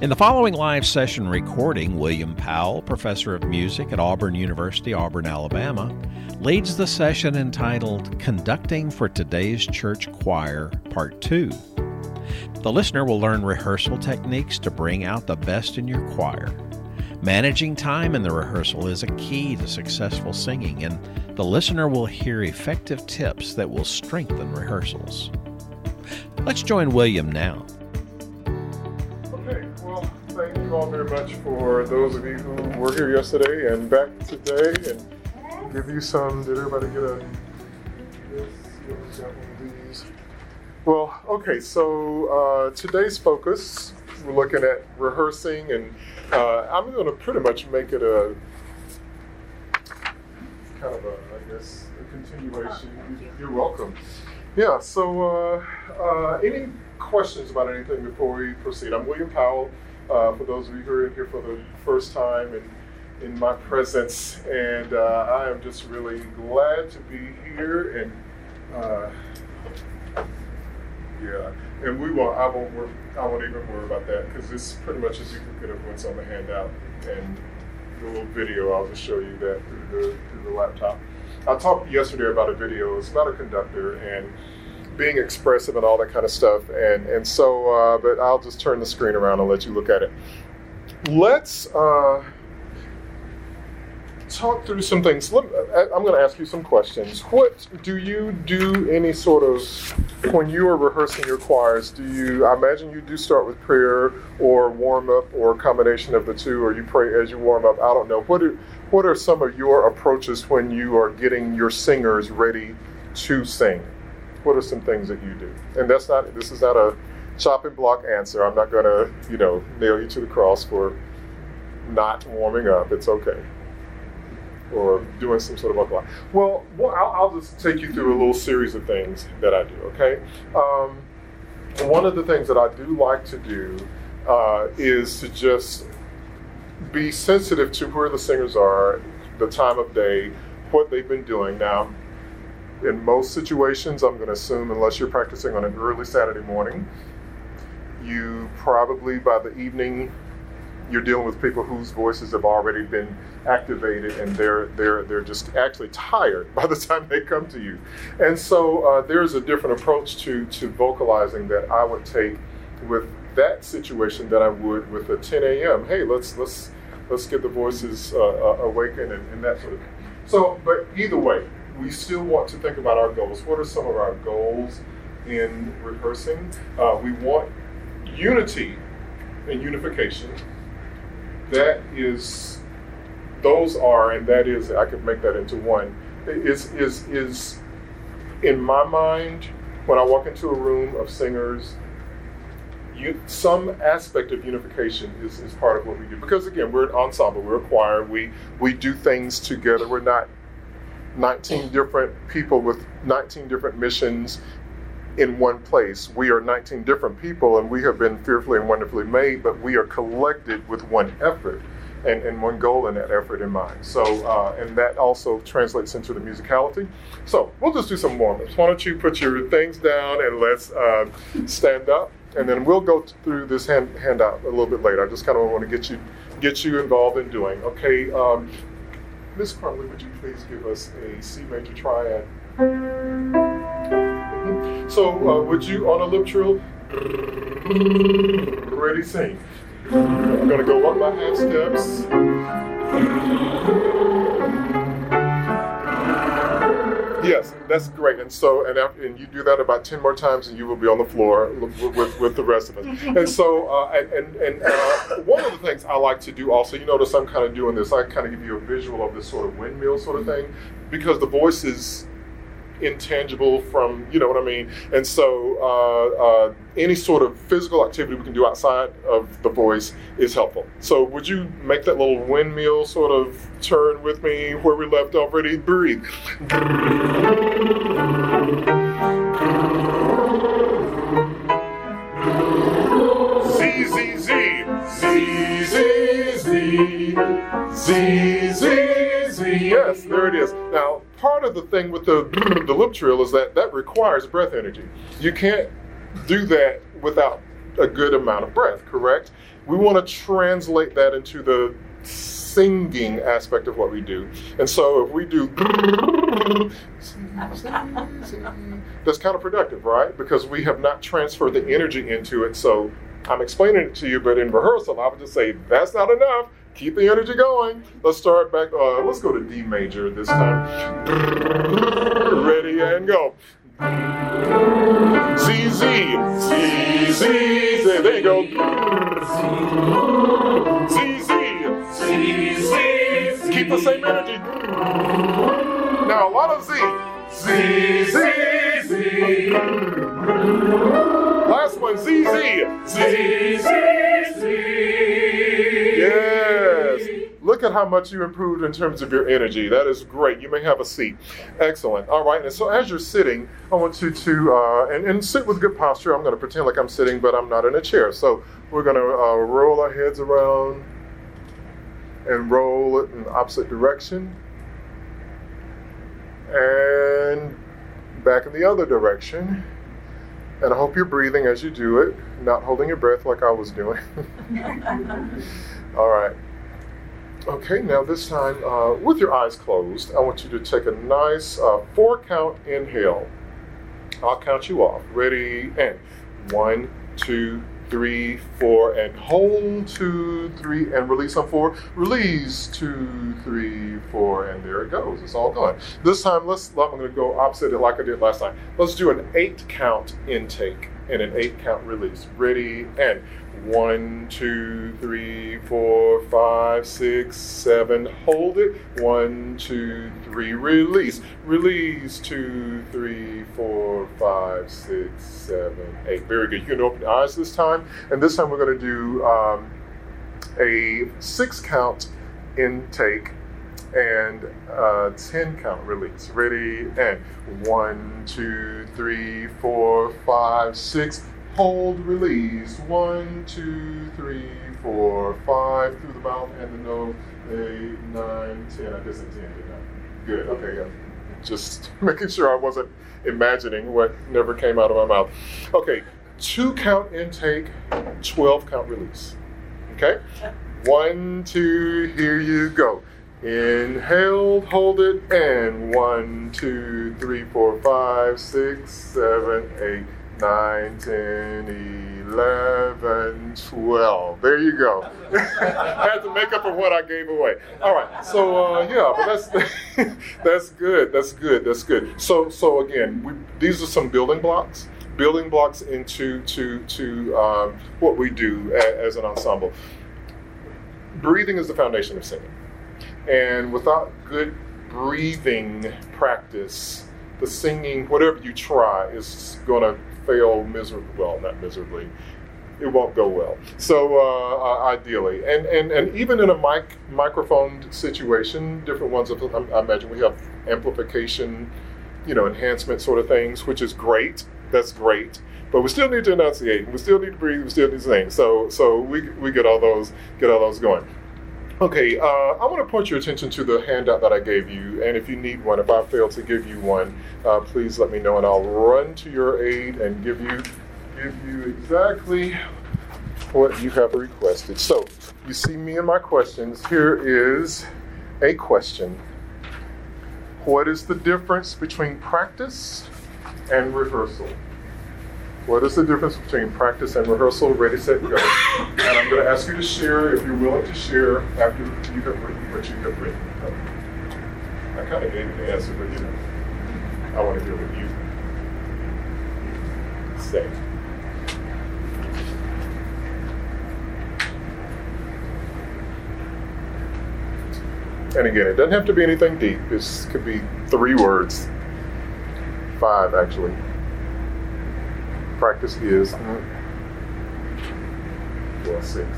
In the following live session recording, William Powell, professor of music at Auburn University, Auburn, Alabama, leads the session entitled Conducting for Today's Church Choir, Part 2. The listener will learn rehearsal techniques to bring out the best in your choir. Managing time in the rehearsal is a key to successful singing, and the listener will hear effective tips that will strengthen rehearsals. Let's join William now. All very much for those of you who were here yesterday and back today and give you some. Did everybody get a. Well, okay, so uh, today's focus, we're looking at rehearsing, and uh, I'm going to pretty much make it a kind of a, I guess, a continuation. You're welcome. Yeah, so uh, uh, any questions about anything before we proceed? I'm William Powell, uh, for those of you who are in here for the first time and in my presence, and uh, I am just really glad to be here. And uh, yeah, and we won't, I won't, I won't even worry about that because it's pretty much a duplicate of what's on the handout and the little video. I'll just show you that through the, through the laptop. I talked yesterday about a video. It's about a conductor and being expressive and all that kind of stuff. And, and so, uh, but I'll just turn the screen around and let you look at it. Let's uh, talk through some things. Let, I'm going to ask you some questions. What do you do any sort of, when you are rehearsing your choirs, do you, I imagine you do start with prayer or warm up or combination of the two, or you pray as you warm up? I don't know. What are, what are some of your approaches when you are getting your singers ready to sing? What are some things that you do? And that's not, this is not a chopping block answer. I'm not going to, you know, nail you to the cross for not warming up. It's okay or doing some sort of vocal. Well, well I'll, I'll, just take you through a little series of things that I do, okay? Um, one of the things that I do like to do uh, is to just be sensitive to where the singers are, the time of day, what they've been doing. Now, in most situations, I'm going to assume, unless you're practicing on an early Saturday morning, you probably by the evening you're dealing with people whose voices have already been activated and they're they're they're just actually tired by the time they come to you. And so uh, there's a different approach to to vocalizing that i would take with that situation that i would with a 10 a.m hey let's let's let's get the voices uh, uh, awakened and, and that sort of thing. So but either way we still want to think about our goals what are some of our goals in rehearsing uh, we want unity and unification that is, those are, and that is, I could make that into one, is, is, is in my mind, when I walk into a room of singers, you, some aspect of unification is, is part of what we do. Because again, we're an ensemble, we're a choir, we, we do things together. We're not 19 different people with 19 different missions in one place. We are 19 different people and we have been fearfully and wonderfully made, but we are collected with one effort and, and one goal in that effort in mind. So, uh, and that also translates into the musicality. So, we'll just do some warm ups. Why don't you put your things down and let's uh, stand up, and then we'll go through this hand, handout a little bit later. I just kind of want to get you get you involved in doing. Okay, um, Miss Crumley, would you please give us a C major triad? So, uh, would you on a lip trill? Ready, sing. I'm to go up my half steps. Yes, that's great. And so, and, after, and you do that about 10 more times, and you will be on the floor with, with, with the rest of us. And so, uh, and, and uh, one of the things I like to do also, you notice I'm kind of doing this, I kind of give you a visual of this sort of windmill sort of thing, because the voice is intangible from, you know what I mean? And so uh, uh, any sort of physical activity we can do outside of the voice is helpful. So would you make that little windmill sort of turn with me where we left off? Ready? Breathe. Z, Z. Z, Z, Z. Z, Z, Z. Yes, there it is. Now, part of the thing with the, the lip trill is that that requires breath energy. You can't do that without a good amount of breath, correct? We want to translate that into the singing aspect of what we do. And so if we do that's counterproductive, right? Because we have not transferred the energy into it. So I'm explaining it to you, but in rehearsal, I would just say, that's not enough. Keep the energy going. Let's start back. Uh, let's go to D major this time. Ready and go. Z, Z, Z, Z. There you go. Z, Z, Z, Z. Keep the same energy. Now, a lot of Z. Z, Z, Z. Last one, Z, Z. Z, Z, Z. Yes. Look at how much you improved in terms of your energy. That is great. You may have a seat. Excellent. All right. And so as you're sitting, I want you to, uh, and, and sit with good posture. I'm going to pretend like I'm sitting, but I'm not in a chair. So we're going to uh, roll our heads around and roll it in the opposite direction. And back in the other direction. And I hope you're breathing as you do it, not holding your breath like I was doing. All right. Okay, now this time, uh, with your eyes closed, I want you to take a nice uh, four count inhale. I'll count you off. Ready, and one, two, three, four, and hold two, three, and release on four. Release two, three, four, and there it goes. It's all gone. This time, let's. I'm going to go opposite it like I did last time. Let's do an eight count intake and an eight count release. Ready, and one, two, three, four, five, six, seven. Hold it. One, two, three. Release. Release. Two, three, four, five, six, seven, eight. Very good. You can open your eyes this time. And this time we're going to do um, a six count intake and uh, 10 count release. Ready? And one, two, three, four, five, six hold, release. One, two, three, four, five through the mouth and the nose. Eight, nine, ten. I said ten, didn't I? Good. Okay. Yeah. Just making sure I wasn't imagining what never came out of my mouth. Okay. Two count intake, 12 count release. Okay? One, two, here you go. Inhale, hold it, and one, two, three, four, five, six, seven, eight. 9, 10, 11, 12. There you go. I had to make up for what I gave away. All right. So, uh, yeah, but that's, that's good. That's good. That's good. So, so again, we, these are some building blocks. Building blocks into to, to um, what we do a, as an ensemble. Breathing is the foundation of singing. And without good breathing practice, the singing, whatever you try, is going to fail miserably. Well, not miserably. It won't go well. So uh, ideally, and, and and even in a mic microphone situation, different ones. I imagine we have amplification, you know, enhancement sort of things, which is great. That's great. But we still need to enunciate. We still need to breathe. We still need to sing. So so we, we get all those get all those going. Okay, uh, I want to point your attention to the handout that I gave you, and if you need one, if I fail to give you one, uh, please let me know, and I'll run to your aid and give you give you exactly what you have requested. So, you see me and my questions. Here is a question: What is the difference between practice and rehearsal? What is the difference between practice and rehearsal? Ready, set, go. And I'm going to ask you to share, if you're willing to share, after you have written what you have written. I kind of gave you the answer, but you know, I want to hear what you say. And again, it doesn't have to be anything deep. This could be three words, five actually practice is. Well, six.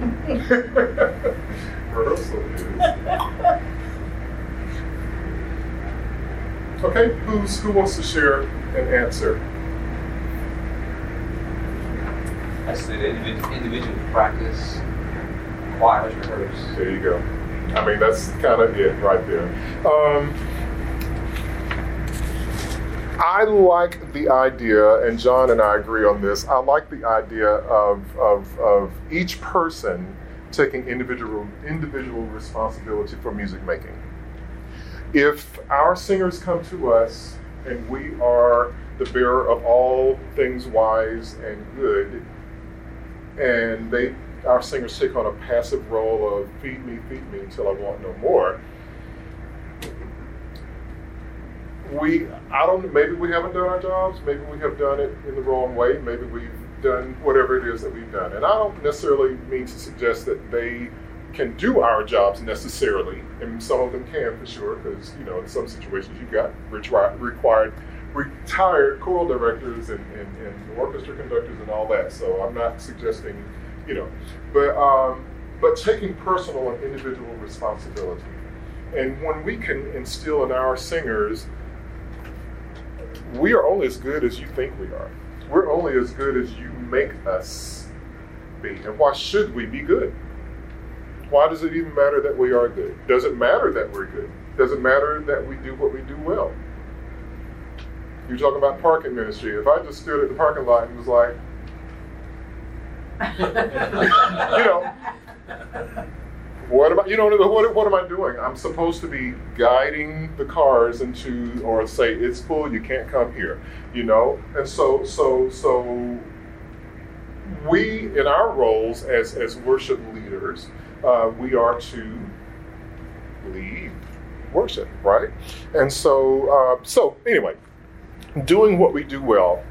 Rehearsal is. Okay, who's who wants to share an answer? I said individual practice, choirs rehearse. There you go. I mean, that's kind of it right there. Um, I like the idea, and John and I agree on this, I like the idea of, of, of each person taking individual, individual responsibility for music making. If our singers come to us and we are the bearer of all things wise and good, and they our singers take on a passive role of feed me, feed me until I want no more. We, I don't, maybe we haven't done our jobs, maybe we have done it in the wrong way, maybe we've done whatever it is that we've done. And I don't necessarily mean to suggest that they can do our jobs necessarily, and some of them can for sure, because, you know, in some situations you've got required retired choral directors and, and, and, orchestra conductors and all that. So I'm not suggesting, you know, but, um, but taking personal and individual responsibility. And when we can instill in our singers, we are only as good as you think we are. We're only as good as you make us be. And why should we be good? Why does it even matter that we are good? Does it matter that we're good? Does it matter that we do what we do well? You're talking about parking ministry. If I just stood at the parking lot and was like, you know, what am I, you know, what, what am I doing? I'm supposed to be guiding the cars into, or say, it's full, you can't come here, you know? And so, so, so we, in our roles as, as worship leaders, uh, we are to lead worship, right? And so, uh, so anyway, doing what we do well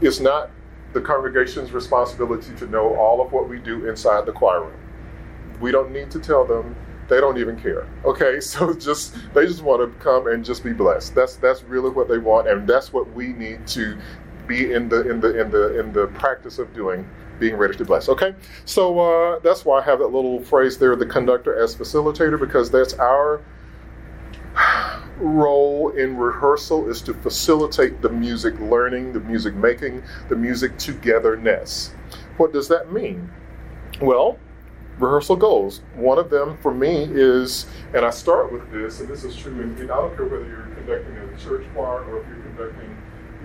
is not the congregation's responsibility to know all of what we do inside the choir room. We don't need to tell them. They don't even care. Okay, so just they just want to come and just be blessed. That's that's really what they want, and that's what we need to be in the in the in the in the practice of doing being ready to bless. Okay, so uh, that's why I have that little phrase there, the conductor as facilitator, because that's our role in rehearsal is to facilitate the music learning, the music making, the music togetherness. What does that mean? Well, rehearsal goals. One of them for me is, and I start with this, and this is true, in, I don't care whether you're conducting a church choir or if you're conducting,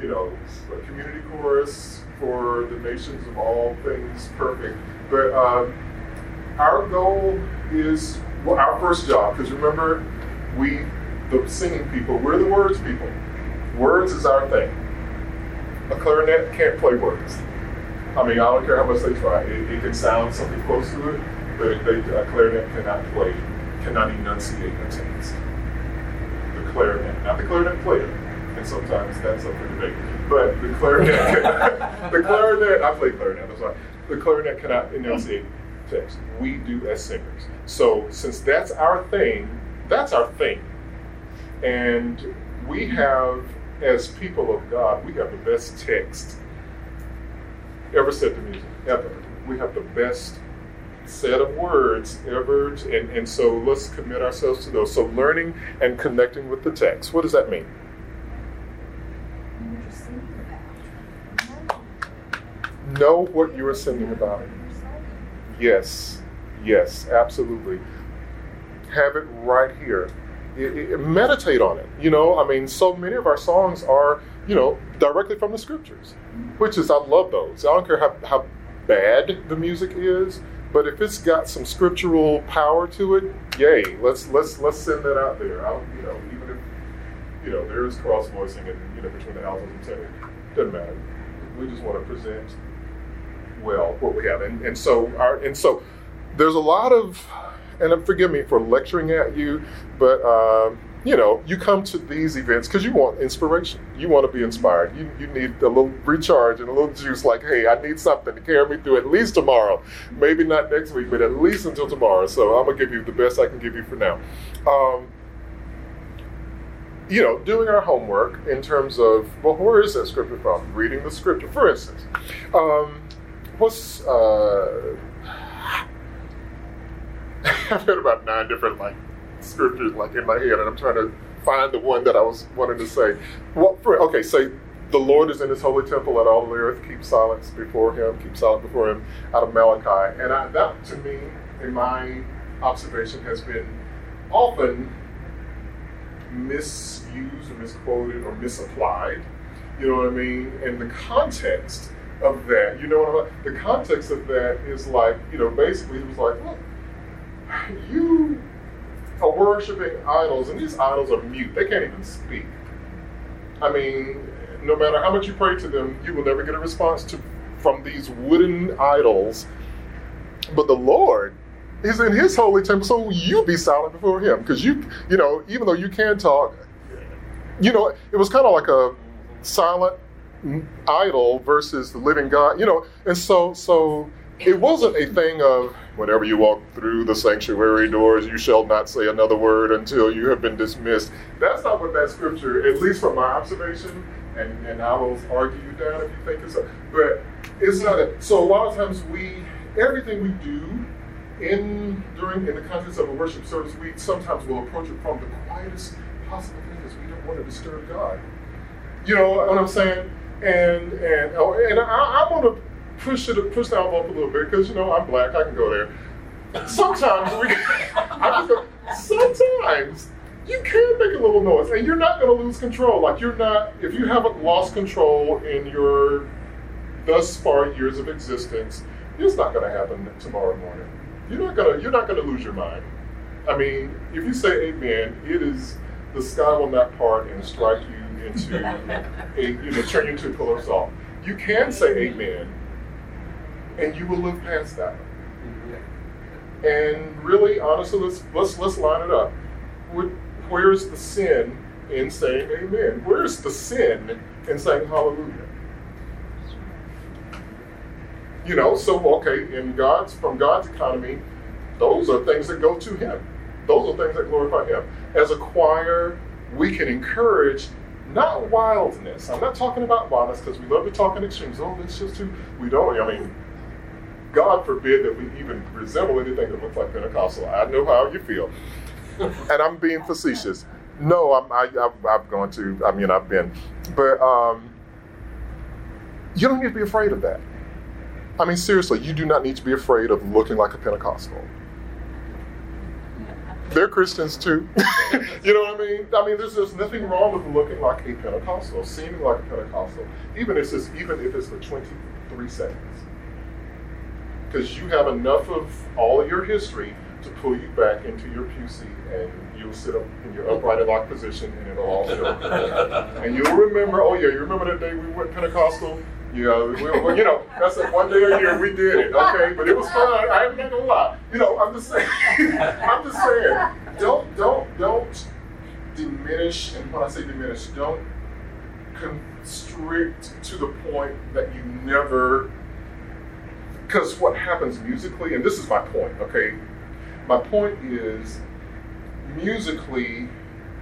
you know, a community chorus for the nations of all things perfect. But um, our goal is well, our first job, because remember, we the singing people, we're the words people. Words is our thing. A clarinet can't play words. I mean, I don't care how much they try. It, it can sound something close to it, they, a clarinet cannot play, cannot enunciate a text. The clarinet, not the clarinet player, and sometimes that's up for debate. But the clarinet, the clarinet, I play clarinet, I'm sorry. The clarinet cannot enunciate text. We do as singers. So since that's our thing, that's our thing. And we have, as people of God, we have the best text ever set to music, ever. We have the best set of words ever. And, and so let's commit ourselves to those. So learning and connecting with the text. What does that mean? Know what you are singing about. Yes, yes, absolutely. Have it right here meditate on it. You know, I mean, so many of our songs are, you know, directly from the scriptures, which is, I love those. I don't care how, how bad the music is, but if it's got some scriptural power to it, yay, let's, let's, let's send that out there. I, you know, even if, you know, there is cross voicing and, you know, between the altos and tenors, doesn't matter. We just want to present well what we have. And, and so, our, and so there's a lot of, and forgive me for lecturing at you, but uh, you know, you come to these events because you want inspiration. You want to be inspired. You, you need a little recharge and a little juice. Like, hey, I need something to carry me through at least tomorrow. Maybe not next week, but at least until tomorrow. So I'm gonna give you the best I can give you for now. Um, you know, doing our homework in terms of well, where is that scripture from? Reading the scripture, for instance. Um, what's uh, I've heard about nine different like scriptures like in my head, and I'm trying to find the one that I was wanting to say. Well, for, okay, say the Lord is in His holy temple, let all the earth keep silence before Him, keep silent before Him, out of Malachi, and I, that to me, in my observation, has been often misused or misquoted or misapplied You know what I mean? And the context of that, you know what I mean? The context of that is like, you know, basically he was like, look, you are worshiping idols, and these idols are mute. They can't even speak. I mean, no matter how much you pray to them, you will never get a response to, from these wooden idols. But the Lord is in his holy temple, so you be silent before him. Because you, you know, even though you can talk, you know, it was kind of like a silent idol versus the living God, you know, and so so it wasn't a thing of whenever you walk through the sanctuary doors, you shall not say another word until you have been dismissed. That's not what that scripture, at least from my observation, and, and I will argue you down if you think it's a, but it's not a, so a lot of times we, everything we do in, during, in the context of a worship service, we sometimes will approach it from the quietest possible thing because we don't want to disturb God. You know what I'm saying? And, and, oh, and I, I want to push it, push the envelope a little bit because you know I'm black. I can go there. Sometimes we, I go, sometimes you can make a little noise, and you're not going to lose control. Like you're not, if you haven't lost control in your thus far years of existence, it's not going to happen tomorrow morning. You're not gonna, you're not going to lose your mind. I mean, if you say Amen, it is the sky will not part and strike you into a, you know, turn you into a pillar of salt. You can say Amen and you will live past that. Mm-hmm. And really, honestly, let's let's let's line it up. Where's the sin in saying Amen? Where's the sin in saying Hallelujah? You know, so okay, in God's from God's economy, those are things that go to Him. Those are things that glorify Him. As a choir, we can encourage not wildness. I'm not talking about wildness because we love to talk in extremes. Oh, it's just too. We don't. I mean, God forbid that we even resemble anything that looks like Pentecostal. I know how you feel. and I'm being facetious. No, I'm, I, have I've gone to, I mean, I've been. But um, you don't need to be afraid of that. I mean, seriously, you do not need to be afraid of looking like a Pentecostal. They're Christians too. you know what I mean? I mean, there's, there's nothing wrong with looking like a Pentecostal, seeming like a Pentecostal, even if it's, even if it's for 23 seconds because you have enough of all of your history to pull you back into your seat and you'll sit up in your upright and locked position and it'll all show. and you'll remember, oh yeah, you remember that day we went Pentecostal? Yeah, we, well, you know, that's like one day a year we did it, okay? But it was fun. I'm not gonna lie. You know, I'm just saying. I'm just saying. Don't, don't, don't diminish. And when I say diminish, don't constrict to the point that you never because what happens musically, and this is my point, okay? My point is musically,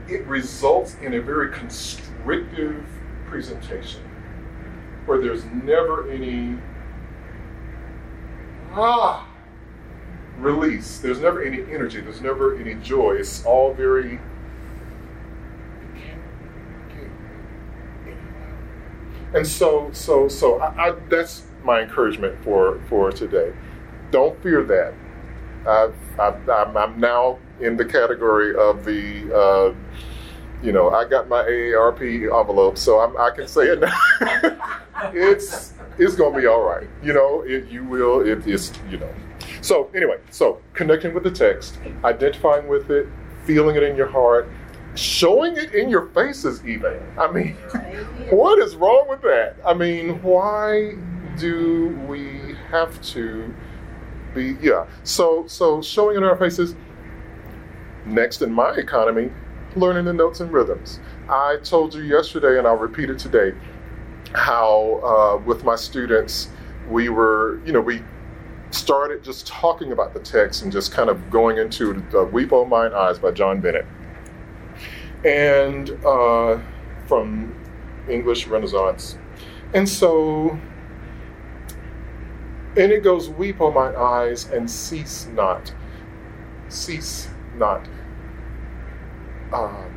it results in a very constrictive presentation where there's never any ah release. There's never any energy. There's never any joy. It's all very and so so so I, I, that's my encouragement for, for today. Don't fear that. I'm, I'm now in the category of the, uh, you know, I got my AARP envelope, so I'm, i can say it now. it's it's going to be all right. You know, it, you will, it is, you know. So, anyway, so connecting with the text, identifying with it, feeling it in your heart, showing it in your faces, even. I mean, what is wrong with that? I mean, why do we have to be yeah. So so showing in our faces next in my economy learning the notes and rhythms. I told you yesterday and i'll repeat it today how uh, with my students we were you know we started just talking about the text and just kind of going into the weep o mine eyes by john bennet. And uh, from english renaissance. And so and it goes, Weep O my eyes and cease not. Cease not. Um,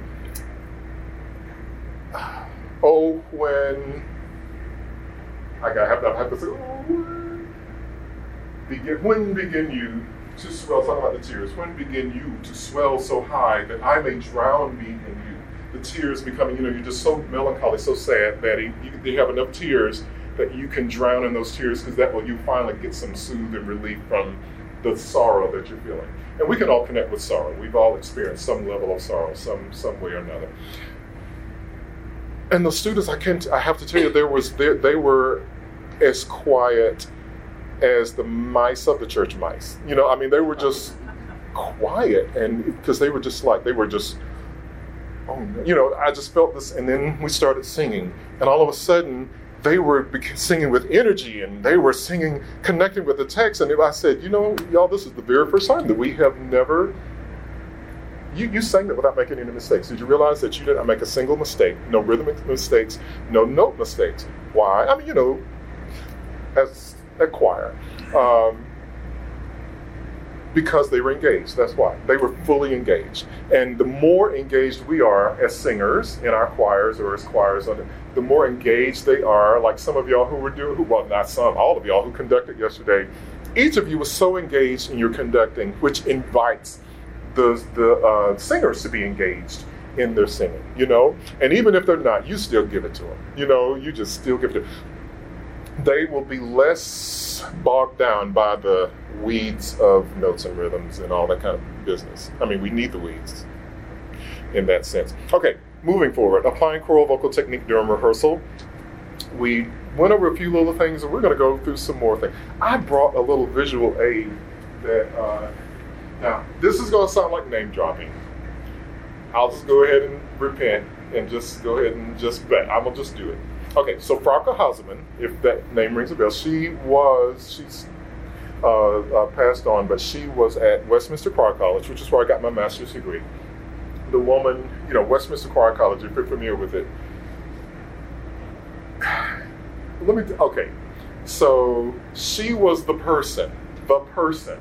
oh, when I got have, to say, oh, begin, when begin you to swell? Talking about the tears. When begin you to swell so high that I may drown me in you? the tears becoming, you know, you're just so melancholy, so sad that you, you have enough tears that you can drown in those tears because that will you finally get some soothe and relief from the sorrow that you're feeling. And we can all connect with sorrow. We've all experienced some level of sorrow, some some way or another. And the students, I can't. I have to tell you, there was they, they were as quiet as the mice of the church mice. You know, I mean, they were just quiet, and because they were just like they were just. Oh, you know, I just felt this, and then we started singing, and all of a sudden, they were singing with energy and they were singing, connecting with the text. And I said, you know, y'all, this is the very first time that we have never. You, you sang that without making any mistakes. Did you realize that you didn't make a single mistake? No rhythmic mistakes, no note mistakes. Why? I mean, you know, as a choir. Um, because they were engaged. That's why. They were fully engaged. And the more engaged we are as singers in our choirs or as choirs, the more engaged they are, like some of y'all who were doing, well, not some, all of y'all who conducted yesterday, each of you was so engaged in your conducting, which invites the, the uh, singers to be engaged in their singing, you know? And even if they're not, you still give it to them. You know, you just still give it to them. They will be less bogged down by the weeds of notes and rhythms and all that kind of business. I mean, we need the weeds in that sense. Okay, moving forward, applying choral vocal technique during rehearsal. We went over a few little things, and we're going to go through some more things. I brought a little visual aid that, uh, now, this is going to sound like name dropping. I'll just go ahead and repent and just go ahead and just bet. I'm going to just do it. Okay, so Frauke Haasemann, if that name rings a bell, she was, she's uh, uh, passed on, but she was at Westminster Choir College, which is where I got my master's degree the woman, you know, Westminster Choir College, if you're familiar with it. Let me, okay. So she was the person, the person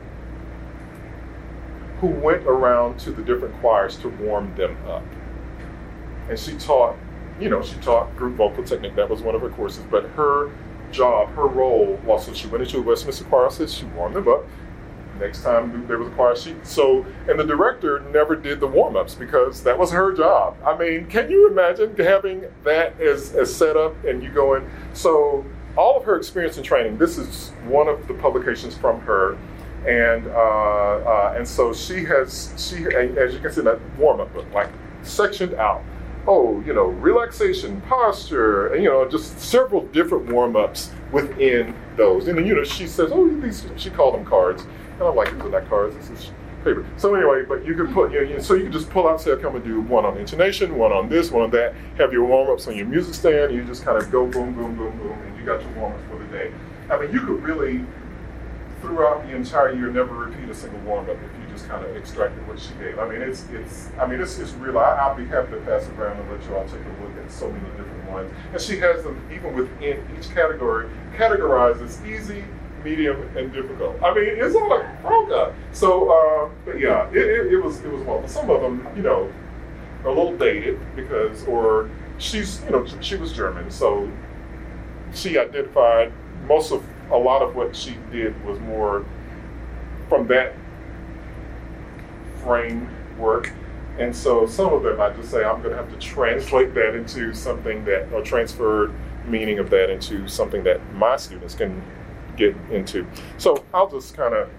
who went around to the different choirs to warm them up. And she taught, you know, she taught group vocal technique. That was one of her courses. But her job, her role was so she went into Westminster Choir, she warmed them up next time there was a choir sheet. So, and the director never did the warm ups because that was her job. I mean, can you imagine having that as, as set up and you going? So, all of her experience and training, this is one of the publications from her. And uh, uh, and so she has she as you can see in that warm up book like sectioned out oh, you know, relaxation, posture, and, you know, just several different warm ups within those. And then, you know, she says, oh, these, she called them cards. And I'm like, these are not cards, this is paper. So anyway, but you could put, you know, so you could just pull out, say, come and do one on intonation, one on this, one on that, have your warm-ups on your music stand, and you just kind of go boom, boom, boom, boom, and you got your warm-ups for the day. I mean, you could really, throughout the entire year, never repeat a single warm-up if you just kind of extracted what she gave. I mean, it's, it's, I mean, it's, it's real. I, will be happy to pass it around and let you all take a look at so many different ones. And she has them, even within each category, categorized as easy, medium, and difficult. I mean, it's all like, oh So, uh, but yeah, it, it, it, was it was well. Some of them, you know, are a little dated because, or she's, you know, she was German, so she identified most of a lot of what she did was more from that framework. And so some of them I just say I'm going to have to translate that into something that, or transfer meaning of that into something that my students can get into. So I'll just kind of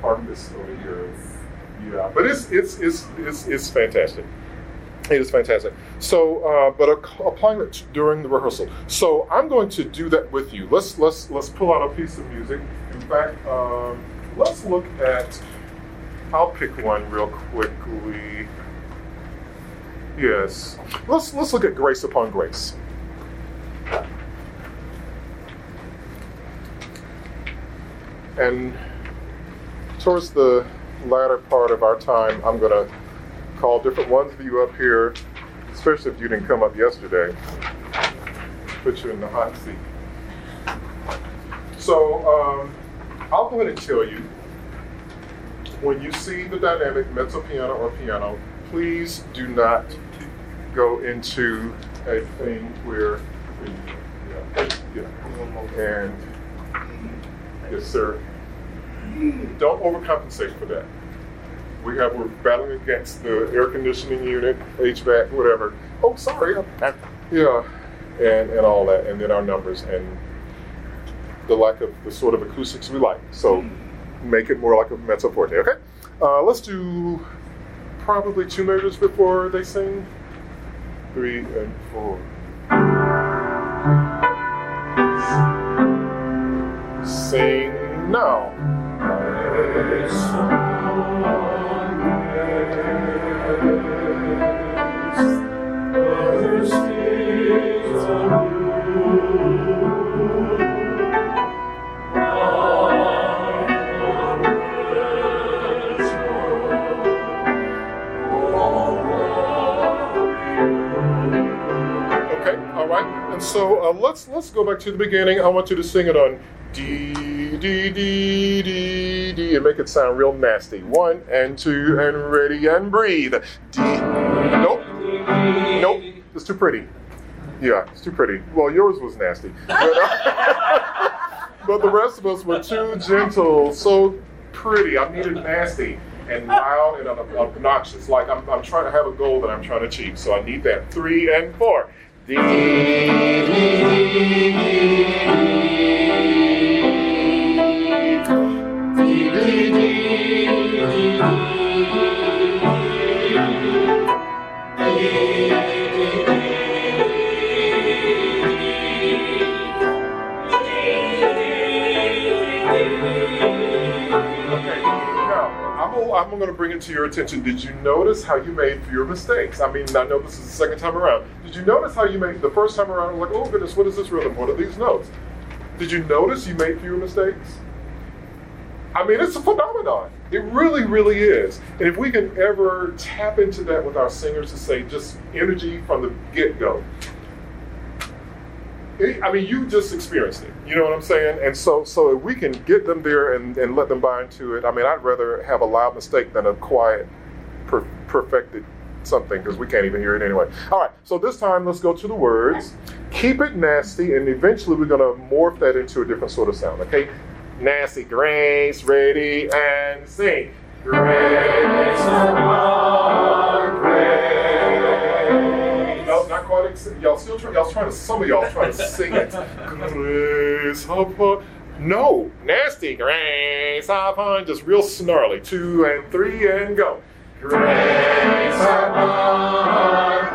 park this over here. Yeah, but it's it's it's it's, it's fantastic. It is fantastic. So, uh, but applying it during the rehearsal. So I'm going to do that with you. Let's let's let's pull out a piece of music. In fact, um, let's look at. I'll pick one real quickly. Yes, let's let's look at Grace Upon Grace. And towards the latter part of our time, I'm going to call different ones of you up here, especially if you didn't come up yesterday, put you in the hot seat. So um, I'll go ahead and tell you when you see the dynamic mezzo piano or piano, please do not go into a thing where, yeah, yeah, and Yes, sir. Don't overcompensate for that. We have we're battling against the air conditioning unit, HVAC, whatever. oh, sorry. Yeah, and, and all that, and then our numbers and the lack of the sort of acoustics we like. So make it more like a mezzo forte, okay? Uh, let's do probably two measures before they sing. Three and four. Sing now. Okay, all right. And so uh, let's let's go back to the beginning. I want you to sing it on D D D D D and make it sound real nasty. One and two and ready and breathe. D. Nope. Nope. It's too pretty. Yeah, it's too pretty. Well, yours was nasty. But, uh, but the rest of us were too gentle, so pretty. I needed nasty and loud and obnoxious. Like I'm, I'm trying to have a goal that I'm trying to achieve. So I need that. Three and four. I'm, going to bring it to your attention. Did you notice how you made fewer mistakes? I mean, I know this is the second time around. Did you notice how you made the first time around? I was like, oh goodness, what is this rhythm? What are these notes? Did you notice you made fewer mistakes? I mean, it's a phenomenon. It really, really is. And if we can ever tap into that with our singers to say just energy from the get go, I mean, you just experienced it. You know what I'm saying? And so, so if we can get them there and, and let them buy into it, I mean, I'd rather have a loud mistake than a quiet, per, perfected something because we can't even hear it anyway. All right, so this time let's go to the words. Keep it nasty, and eventually we're going to morph that into a different sort of sound. Okay, nasty, grace, ready, and sing. Grace oh, Y'all still trying. Y'all trying to. Some of y'all trying to sing it. Grace upon. No, nasty grace upon. Just real snarly. Two and three and go. Grace upon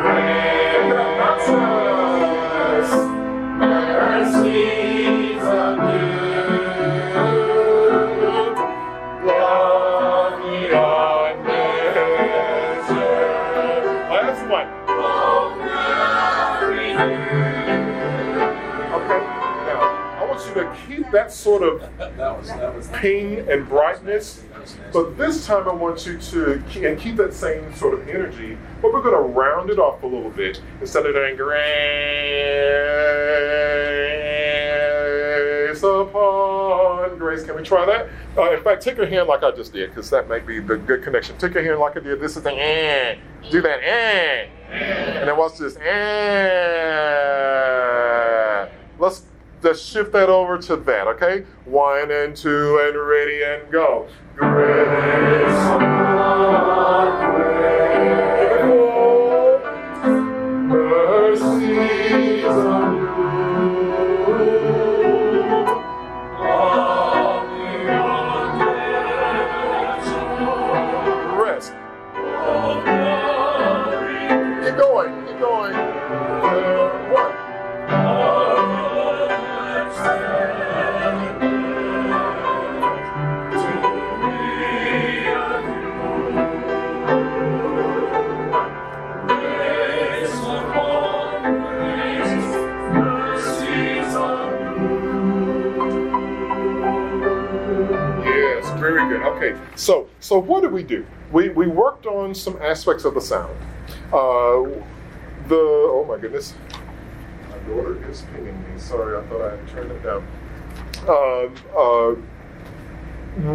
that sort of ping and brightness, but this time I want you to ke- and keep that same sort of energy, but we're going to round it off a little bit instead of doing grace upon grace. Can we try that? Uh, in fact, take your hand like I just did, because that might be the good connection. Take your hand like I did. This is the eh. Do that eh. And then watch this eh. Let's let's shift that over to that, okay? One and two and ready and go. Grace very good. Okay, so so what did we do? We we worked on some aspects of the sound. Uh, the oh my goodness, my daughter is pinging me. Sorry, I thought I had turned it down. Uh, uh,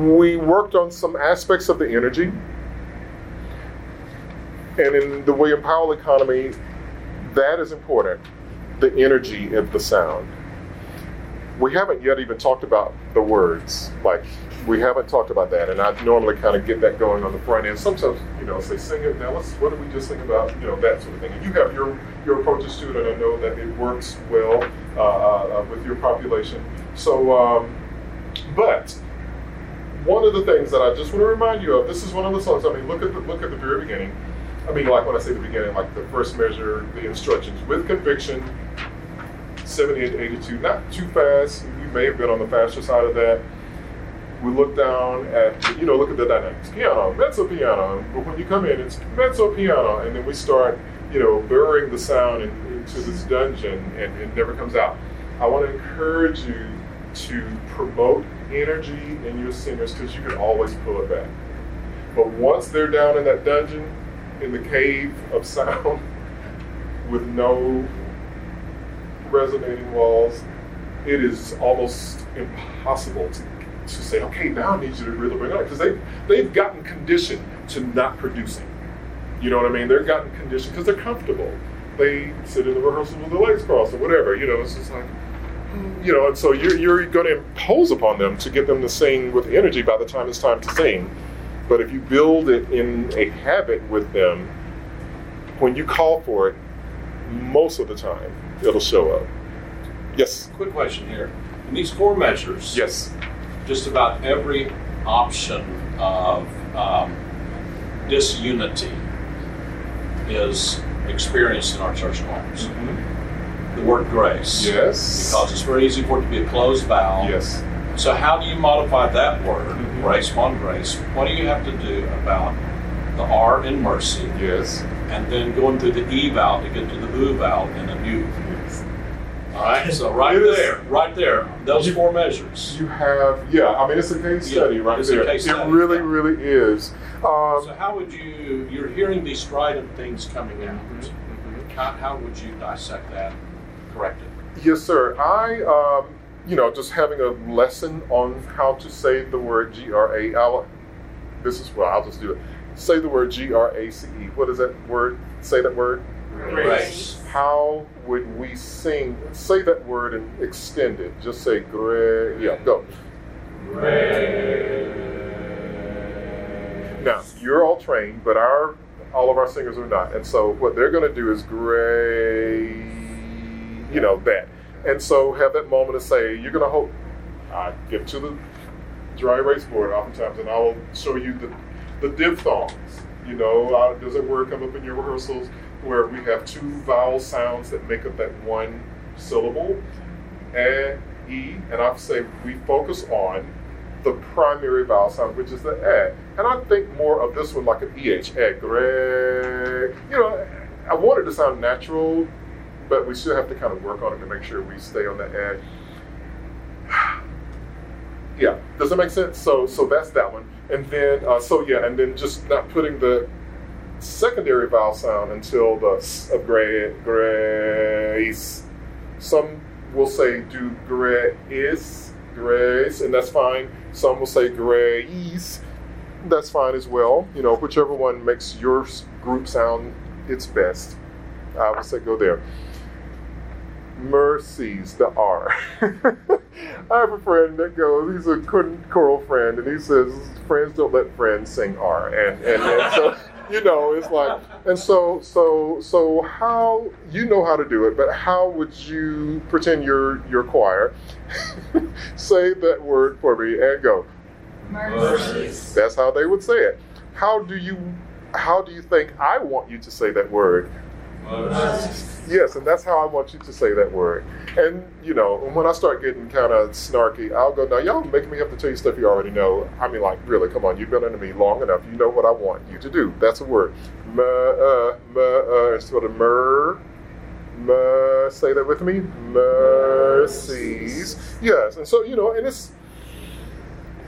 we worked on some aspects of the energy, and in the William Powell economy, that is important. The energy of the sound. we haven't yet even talked about the words. Like, we haven't talked about that, and I normally kind of get that going on the front end. Sometimes, you know, say sing it. Now, let's. What did we just think about? You know, that sort of thing. And you have your your approaches to it, and I know that it works well uh, uh, with your population. So, um, but one of the things that I just want to remind you of. This is one of the songs. I mean, look at the look at the very beginning. I mean, like when I say the beginning, like the first measure, the instructions with conviction. 78 to 82, not too fast. You may have been on the faster side of that we look down at, you know, look at the dynamics. Piano, mezzo piano. But when you come in, it's mezzo piano. And then we start, you know, burying the sound in, into this dungeon and it never comes out. I want to encourage you to promote energy in your singers because you can always pull it back. But once they're down in that dungeon, in the cave of sound, with no resonating walls, it is almost impossible to to say, okay, now I need you to really bring it up because they they've gotten conditioned to not producing. You know what I mean? They've gotten conditioned because they're comfortable. They sit in the rehearsal with their legs crossed or whatever. You know, it's just like, you know, and so you're you're going to impose upon them to get them to sing with energy by the time it's time to sing. But if you build it in a habit with them, when you call for it, most of the time it'll show up. Yes. Quick question here. In these four measures, yes, just about every option of um, disunity is experienced in our church choirs. Mm-hmm. The word grace. Yes. Because it's very easy for it to be a closed vowel. Yes. So how do you modify that word, Mhm. grace upon grace? What do you have to do about the R in mercy, Yes. and then going through the E vowel to get to the U vowel in a new? All right, so right is- there, right there, those You- four measures. You have, yeah. I mean, it's a case Yeah, study right it's a there. it study, really, really is. Um, So how would you? You're hearing these strident things coming out. mhm. How, how would you dissect that, correct it? Yes, sir. I, um, you know, just having a lesson on how to say the word G R A. I'll- This is well, I'll just do it. Say the word G R A C E. What is that word? Say that word. Grace. How would we sing? Say that word and extend it. Just say grace. Yeah, go. Now you're all trained, but our all of our singers are not, and so what they're going to do is gray, you know that, and so have that moment to say you're going to hope. I get to the dry erase board oftentimes, and I will show you the the diphthongs. You know, uh, does that word come up in your rehearsals where we have two vowel sounds that make up that one syllable? A, E, and I say we focus on the primary vowel sound, which is the A. And I think more of this one like an EH, egg, You know, I want it to sound natural, but we still have to kind of work on it to make sure we stay on the edge. Yeah, does that make sense? So, so that's that one. And then, uh, so yeah, and then just not putting the secondary vowel sound until the s of gra- grace. Some will say do grace, grace, and that's fine. Some will say grace, that's fine as well. You know, whichever one makes your group sound its best. I would say go there. Mercies, the R. I have a friend that goes, he's a chor- choral friend, and he says, friends don't let friends sing R. And, and, and so, you know, it's like, and so, so, so how, you know how to do it, but how would you pretend you're your choir? say that word for me and go. Mercies. That's how they would say it. How do you, how do you think I want you to say that word? Yes, and that's how I want you to say that word. And you know, when I start getting kind of snarky, I'll go, "Now y'all making me have to tell you stuff you already know." I mean, like, really, come on, you've been under me long enough. You know what I want you to do. That's a word. M uh, m uh, instead of mer. M- say that with me. Mercies. Yes, and so you know, and it's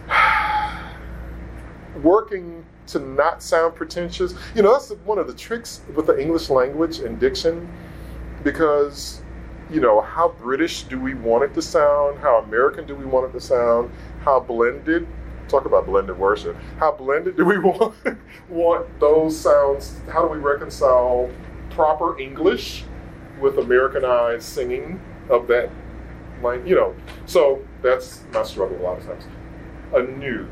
working to not sound pretentious. You know, that's one of the tricks with the English language and diction because, you know, how British do we want it to sound? How American do we want it to sound? How blended? Talk about blended worship. How blended do we want want those sounds? How do we reconcile proper English with Americanized singing of that like you know. So that's my struggle a lot of times. A new.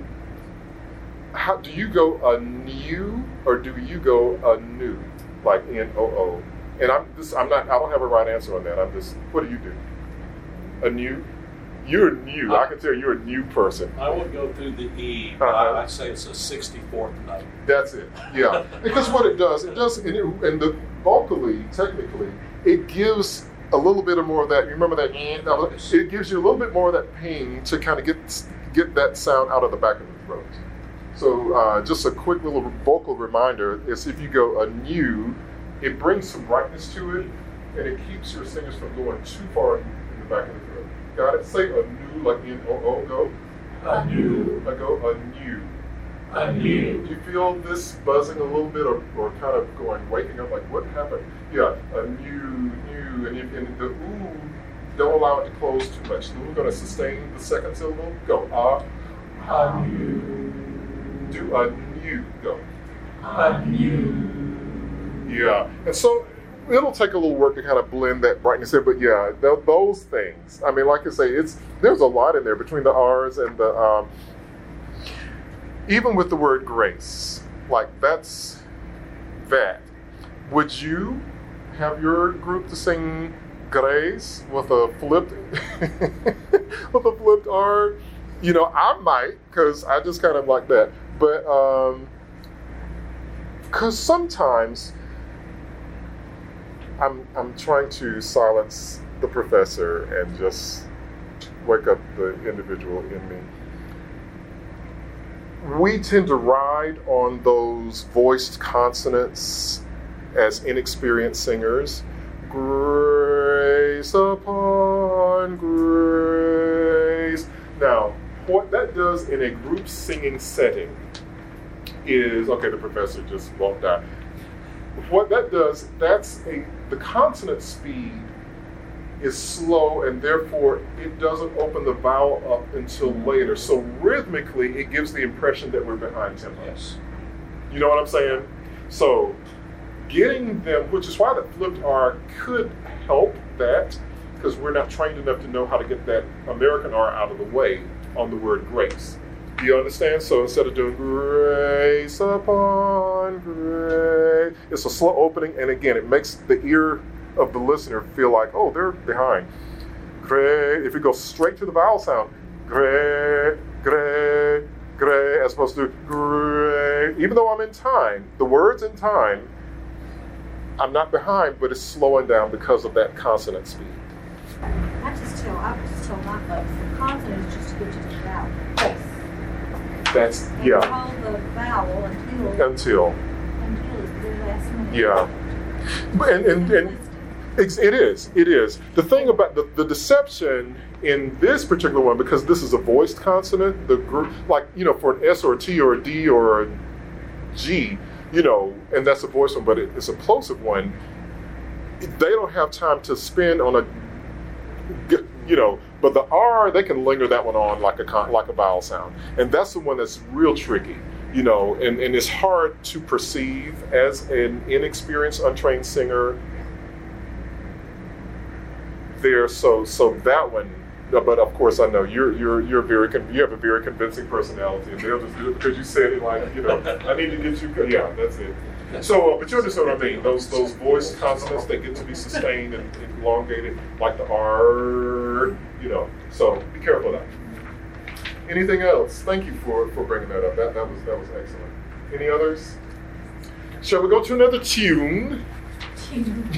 How do you go a new or do you go a new like N O O? And I'm this. I'm not. I don't have a right answer on that. I'm just. What do you do? A new. You're new. I can tell you're a new person. I would go through the E, Uh-huh. I- I'd say it's a 64th note. That's it. Yeah, because what it does, it does, and, it, and the vocally, technically, it gives a little bit of more of that. You remember that? It gives you a little bit more of that ping to kind of get get that sound out of the back of the throat. So uh, just a quick little vocal reminder is if you go a new, it brings some brightness to it, and it keeps your singers from going too far in the back of the throat. Got it? Say a new, like in O O go. A new. I go a new. A new. Do you feel this buzzing a little bit or, or kind of going, waking up, like what happened? Yeah, a new, new, and, if, and the ooh, don't allow it to close too much. Then we're going to sustain the second syllable. Go, ah, A new. do a new, go. A new. Yeah, and so it'll take a little work to kind of blend that brightness in, but yeah, th- those things. I mean, like I say, it's there's a lot in there between the R's and the um, even with the word grace, like that's that. Would you have your group to sing grace with a flipped with a flipped R? You know, I might because I just kind of like that, but um, because sometimes I'm I'm trying to silence the professor and just wake up the individual in me. We tend to ride on those voiced consonants as inexperienced singers. Grace upon grace. Now, what that does in a group singing setting is okay, the professor just walked out what that does, that's a the consonant speed is slow and therefore it doesn't open the vowel up until mm-hmm. later. So rhythmically it gives the impression that we're behind tempo. Yes. You know what I'm saying? So getting them, which is why the flipped R could help that, because we're not trained enough to know how to get that American R out of the way on the word grace. You understand? So instead of doing grace upon grace, it's a slow opening, and again, it makes the ear of the listener feel like, oh, they're behind. Grace. If it go straight to the vowel sound, grace, grace, grace, as opposed to grace. Even though I'm in time, the words in time, I'm not behind, but it's slowing down because of that consonant speed. I just tell, I just tell my folks, the consonant is just to get you to the. That's yeah. hold the vowel until, Until until it's the last yeah, But- and and, and it's, it is it is the thing about the, the deception in this particular one because this is a voiced consonant. The group like you know for an S or a T or a D or a G, you know, and that's a voiced one, but it, it's a plosive one. They don't have time to spend on a you know, but the R they can linger that one on like a con- like a vowel sound, and that's the one that's real tricky, you know, and, and it's hard to perceive as an inexperienced, untrained singer. There, so so that one, but of course I know you're you're you're very con- you have a very convincing personality, and they'll just do it because you said it like you know I need to get you yeah that's it. So, uh, but you understand what I mean? Those those voiced consonants that get to be sustained and, elongated, like the R, you know. So be careful of that. Anything else? Thank you for, for bringing that up. That that was that was excellent. Any others? Shall we go to another tune? Tune.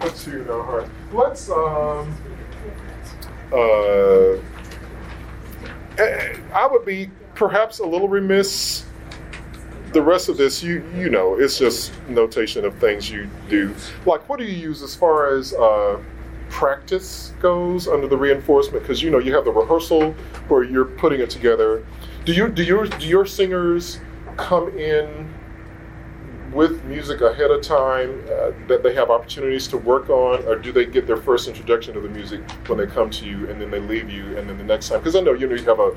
a tune, all right. Let's um. Uh, eh, I would be perhaps a little remiss the rest of this, you you know, it's just notation of things you do. Like, what do you use as far as uh, practice goes under the reinforcement? Because you know, you have the rehearsal where you're putting it together. Do you do your do your singers come in with music ahead of time uh, that they have opportunities to work on, or do they get their first introduction to the music when they come to you and then they leave you, and then the next time? Because I know you know you have a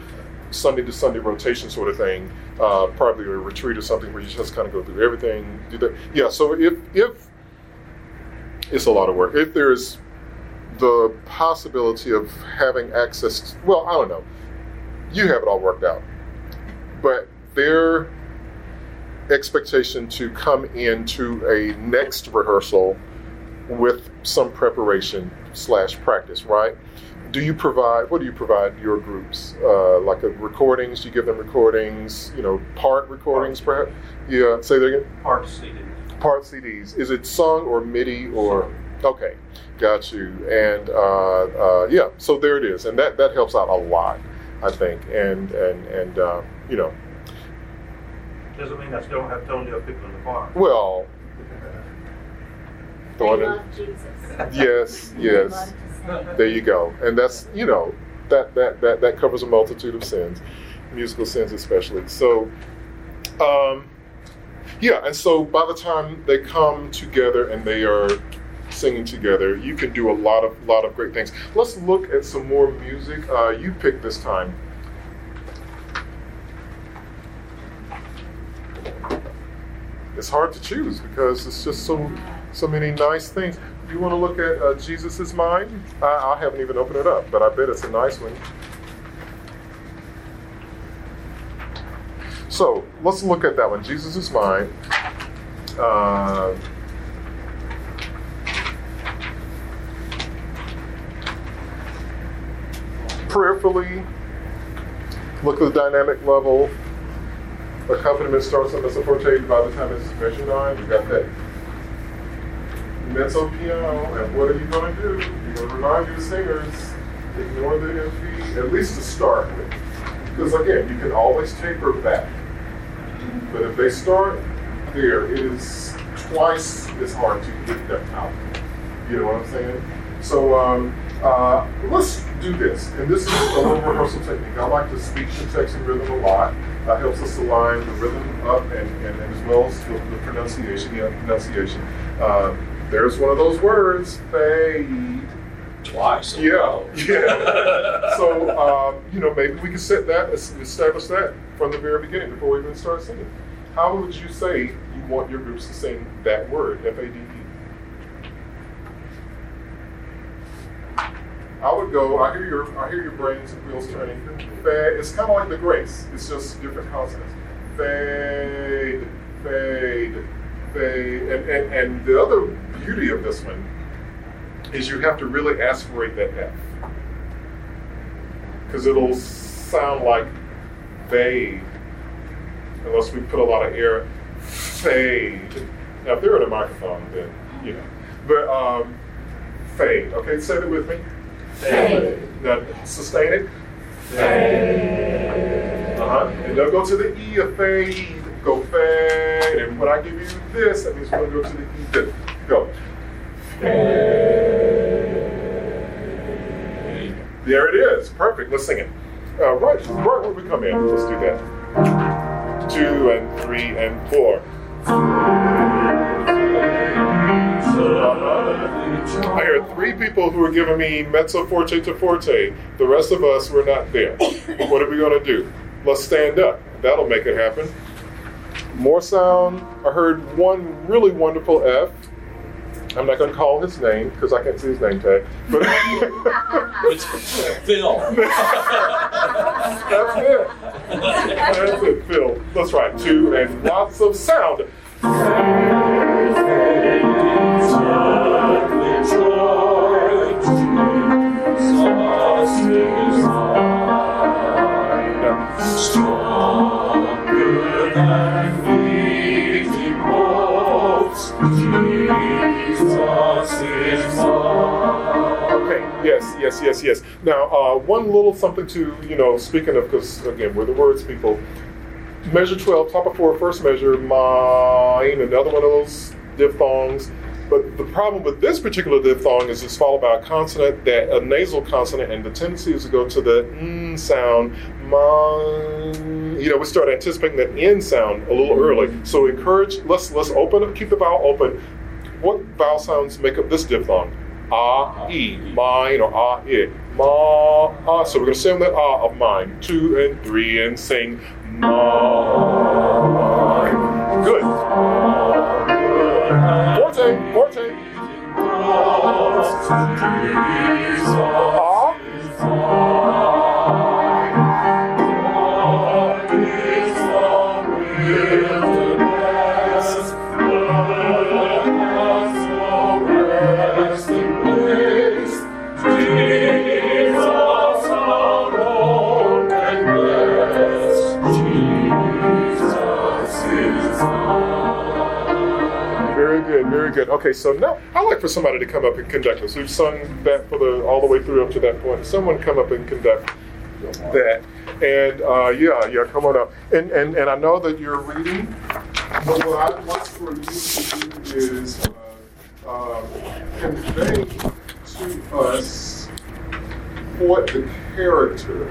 Sunday to Sunday rotation sort of thing, uh, probably a retreat or something where you just kind of go through everything. Do that. Yeah. So if if it's a lot of work, if there's the possibility of having access. well, I don't know. You have it all worked out, but their expectation to come into a next rehearsal with some preparation slash practice, right? Do you provide, what do you provide your groups? Uh, like a recordings, do you give them recordings, you know, part recordings perhaps? Yeah, say that again? Part CDs. Part CDs. Is it sung or MIDI or? Okay, got you. And uh, uh, yeah, so there it is. And that, that helps out a lot, I think. And, and, and uh, you know, Doesn't mean I still don't have tone deaf people in the choir. well, They love Jesus. yes, They yes. There you go. And that's, you know, that, that, that, that covers a multitude of sins, musical sins especially. So, um, yeah, and so by the time they come together and they are singing together, you can do a lot of lot of great things. Let's look at some more music. Uh, you picked this time. It's hard to choose because it's just so so many nice things. You want to look at uh, Jesus is Mine? I, I haven't even opened it up, but I bet it's a nice one. So let's look at that one. Jesus is Mine. Uh, prayerfully, look at the dynamic level. Accompaniment starts on the forte by the time it's measure on. You got that mezzo piano, and what are you going to do? You're going to remind your singers, ignore the MP, at least to start with. Because again, you can always taper back. But if they start there, it is twice as hard to get them out. You know what I'm saying? So um, uh, let's do this. And this is a little rehearsal technique. I like to speak to text and rhythm a lot. That helps us align the rhythm up and, and, and as well as the, the pronunciation. Yeah, pronunciation. Uh, there's one of those words, fade. Twice. Yeah, yeah. so, um, you know, maybe we can set that, establish that from the very beginning before we even start singing. How would you say you want your groups to sing that word, F A D E? I would go, I hear your, I hear your brains and wheels turning. Fade, it's kind of like the grace, it's just different consonants. Fade, fade, fade. And, and, and the other beauty of this one is you have to really aspirate that F. Because it'll sound like fade, unless we put a lot of air. Fade. Now, if they're in a microphone, then, you know. But, um, fade. Okay, say it with me. Fade. Now, sustain it. Uh huh. And don't go to the E of fade. Go fade. And when I give you this, that means we're going to go to the E. Then go. There it is. Perfect. Let's sing it. Uh, right, right where we come in. Let's do that. Two and three and four. I heard three people who were giving me mezzo forte to forte. The rest of us were not there. what are we going to do? Let's stand up. That'll make it happen. More sound. I heard one really wonderful F. I'm not going to call his name because I can't see his name tag. But It's Phil. that's it. That's it, Phil. That's right. Two and lots of sound. Okay, yes, yes, yes, yes. Now, uh, one little something to, you know, speaking of, because again, we're the words people. Measure 12, top of four, first measure, mine, another one of those diphthongs. But the problem with this particular diphthong is it's followed by a consonant, that a nasal consonant, and the tendency is to go to the n sound. Mine. You know, we start anticipating that n sound a little early. So encourage. Let's let's open up, keep the vowel open. What vowel sounds make up this diphthong? Ah, e, mine, or ah, it. Ma, ah. So we're going to sing the ah of mine. Two and three and sing mine. Good. Forte, forte. Very good. Okay, so now I'd like for somebody to come up and conduct this. We've sung that for the all the way through up to that point. Someone come up and conduct that. And uh, yeah, yeah, come on up. And, and and I know that you're reading, but what I'd like for you to do is uh, uh, convey to us what the character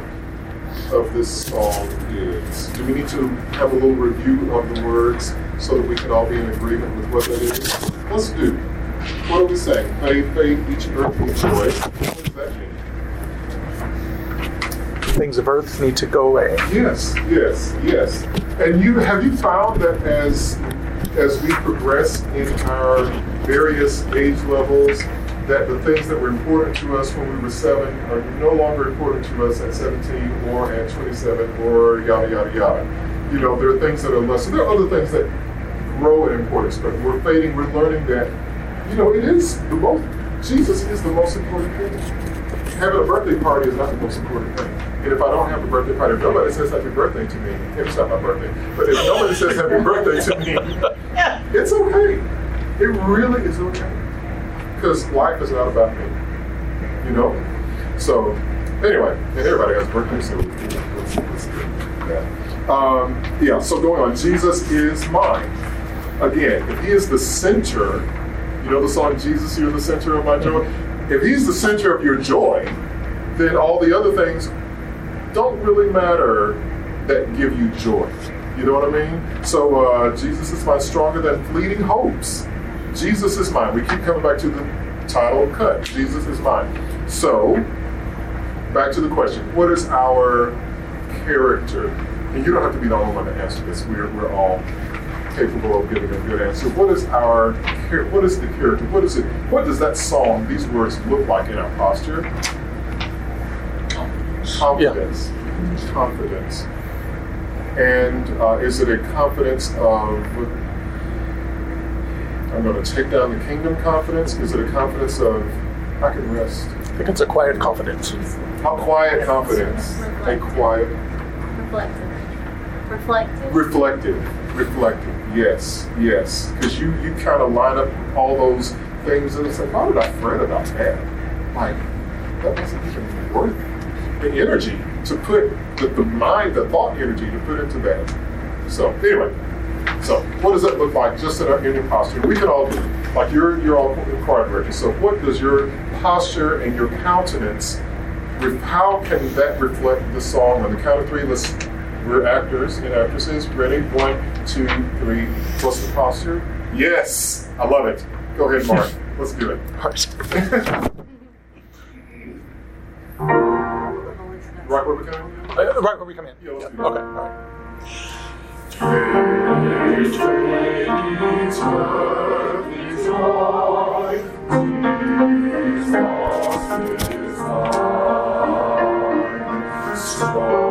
of this song is. Do we need to have a little review of the words so that we can all be in agreement with what that is? Let's do. What are we saying? Faith, faith, each earthly joy. What does that mean? Things of earth need to go away. Yes, yes, yes. And you have you found that as as we progress in our various age levels, that the things that were important to us when we were seven are no longer important to us at 17 or at 27 or yada yada yada. You know, there are things that are less. There are other things that grow in importance, but we're fading. We're learning that, you know, it is the most. Jesus is the most important thing. Having a birthday party is not the most important thing. And if I don't have a birthday party, if nobody says happy birthday to me, it's not my birthday. But if nobody says happy birthday to me, it's okay. It really is okay because life is not about me, you know. So anyway, and everybody has birthdays, so let's, let's do that. Um, yeah. So going on, Jesus is mine. Again, if He is the center, you know the song "Jesus, You're the Center of My Joy." If He's the center of your joy, then all the other things don't really matter that give you joy. You know what I mean? So uh, Jesus is my stronger than fleeting hopes. Jesus is mine. We keep coming back to the title cut. Jesus is mine. So, back to the question what is our character? And you don't have to be the only one to answer this. We're, we're all capable of giving a good answer. What is our what is the character? What is it? What does that song, these words look like in our posture? Confidence. Confidence. And uh, is it a confidence of I'm going to take down the kingdom confidence? Is it a confidence of I can rest? I think it's a quiet confidence. How quiet confidence? A quiet, Reflective. Reflective. reflective, reflective. Yes, yes. Because you you kind of line up all those things, and it's like, why did I fret about that? Like that wasn't even worth the energy to put the, the mind, the thought energy to put into that. So anyway. So, what does that look like just in our your posture? We can all do. Like you're you're all choir directors. So, what does your posture and your countenance? How can that reflect the song? On the count of three, let's. We're actors and actresses. Ready? One, two, three. What's the posture? Yes, I love it. Go ahead, Mark. Let's do it. right where we come in. Uh, right where we come in. Yeah, let's Yeah. Okay. All right.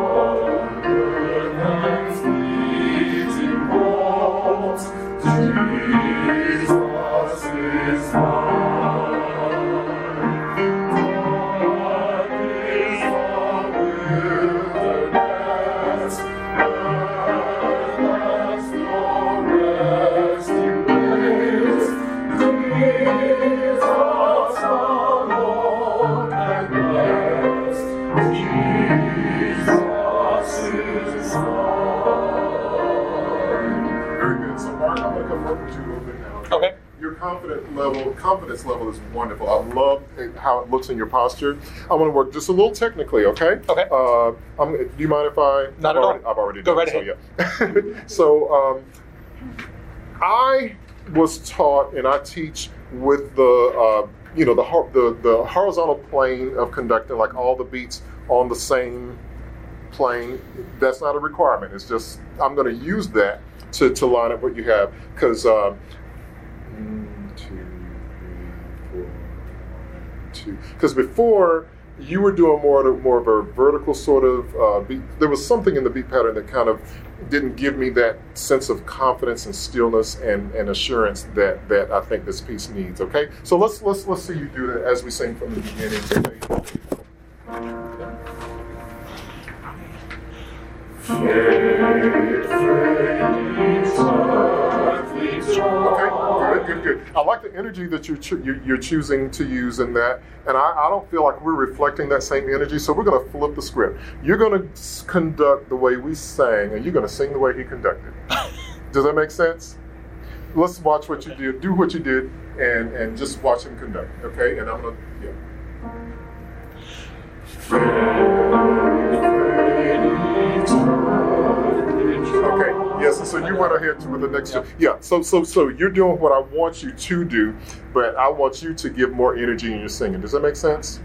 Confident level, confidence level is wonderful. I love how it looks in your posture. I want to work just a little technically, okay? Okay. Uh, I'm, do you mind if I? Not I've at all. I've already Go done right it, So, yeah. so um, I was taught, and I teach with the, uh, you know, the, the the horizontal plane of conducting, like all the beats on the same plane. That's not a requirement. It's just I'm going to use that to, to line up what you have because. Um, two. Because before you were doing more of, more of a vertical sort of uh, beat. There was something in the beat pattern that kind of didn't give me that sense of confidence and stillness and, and assurance that, that I think this piece needs. Okay, so let's let's let's see you do that as we sing from the beginning. Okay, good, good, good. I like the energy that you're, cho- you're, you're choosing to use in that, and I, I don't feel like we're reflecting that same energy, so we're going to flip the script. You're going to conduct the way we sang, and you're going to sing the way he conducted. Does that make sense? Let's watch what you did, do what you did, and, and just watch him conduct, okay? And I'm going to, yeah. Okay. Yes. so you went ahead to the next. Yeah. So so so you're doing what I want you to do, but I want you to give more energy in your singing. Does that make sense?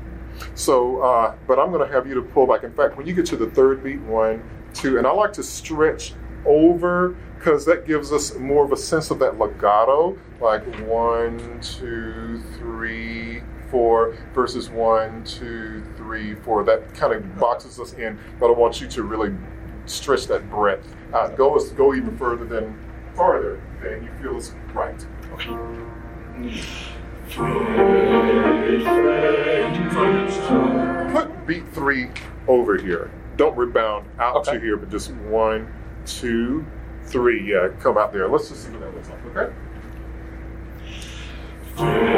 So, uh, but I'm going to have you to pull back. In fact, when you get to the third beat, one, two, and I like to stretch over because that gives us more of a sense of that legato, like one, two, three, four, versus one, two, three, four. That kind of boxes us in, but I want you to really stretch that breadth. Uh, go go even further than farther than you feel is right. Okay. Put beat three over here. Don't rebound out Okay. to here, but just one, two, three. Yeah, come out there. Let's just see what that looks like. Okay. Okay.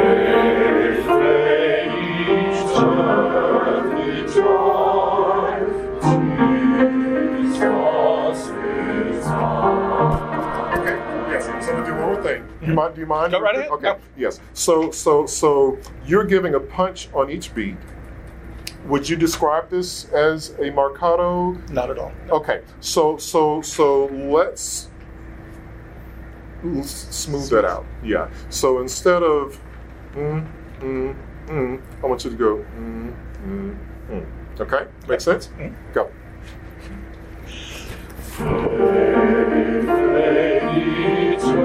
So to do one more thing. You mind? Do you mind? Go right ahead. Okay. Go. Yes. So so so you're giving a punch on each beat. Would you describe this as a marcato? Not at all. Okay. So so so let's let's smooth that out. Yeah. So instead of mm, mm, mm, I want you to go mm, mm, mm. Okay. Make sense? Mm. Go.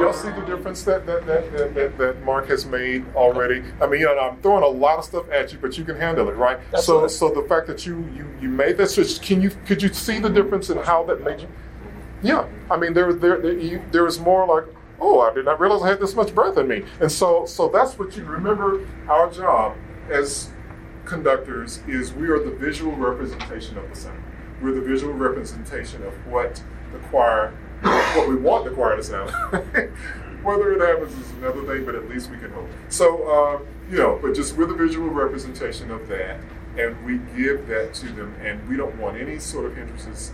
Y'all see the difference that that, that, that, that, Mark has made already? I mean, you know, I'm throwing a lot of stuff at you, but you can handle it, right? So, so the fact that you, you you made that switch, can you could you see the difference in how that made you? Yeah, I mean, there there there, you, there was more like, oh, I did not realize I had this much breath in me, and so so that's what you remember. Our job as conductors is we are the visual representation of the sound. We're the visual representation of what the choir, what we want the choir to sound. Whether it happens is another thing, but at least we can hope. So, uh, you know, but just with a visual representation of that, and we give that to them, and we don't want any sort of hindrances.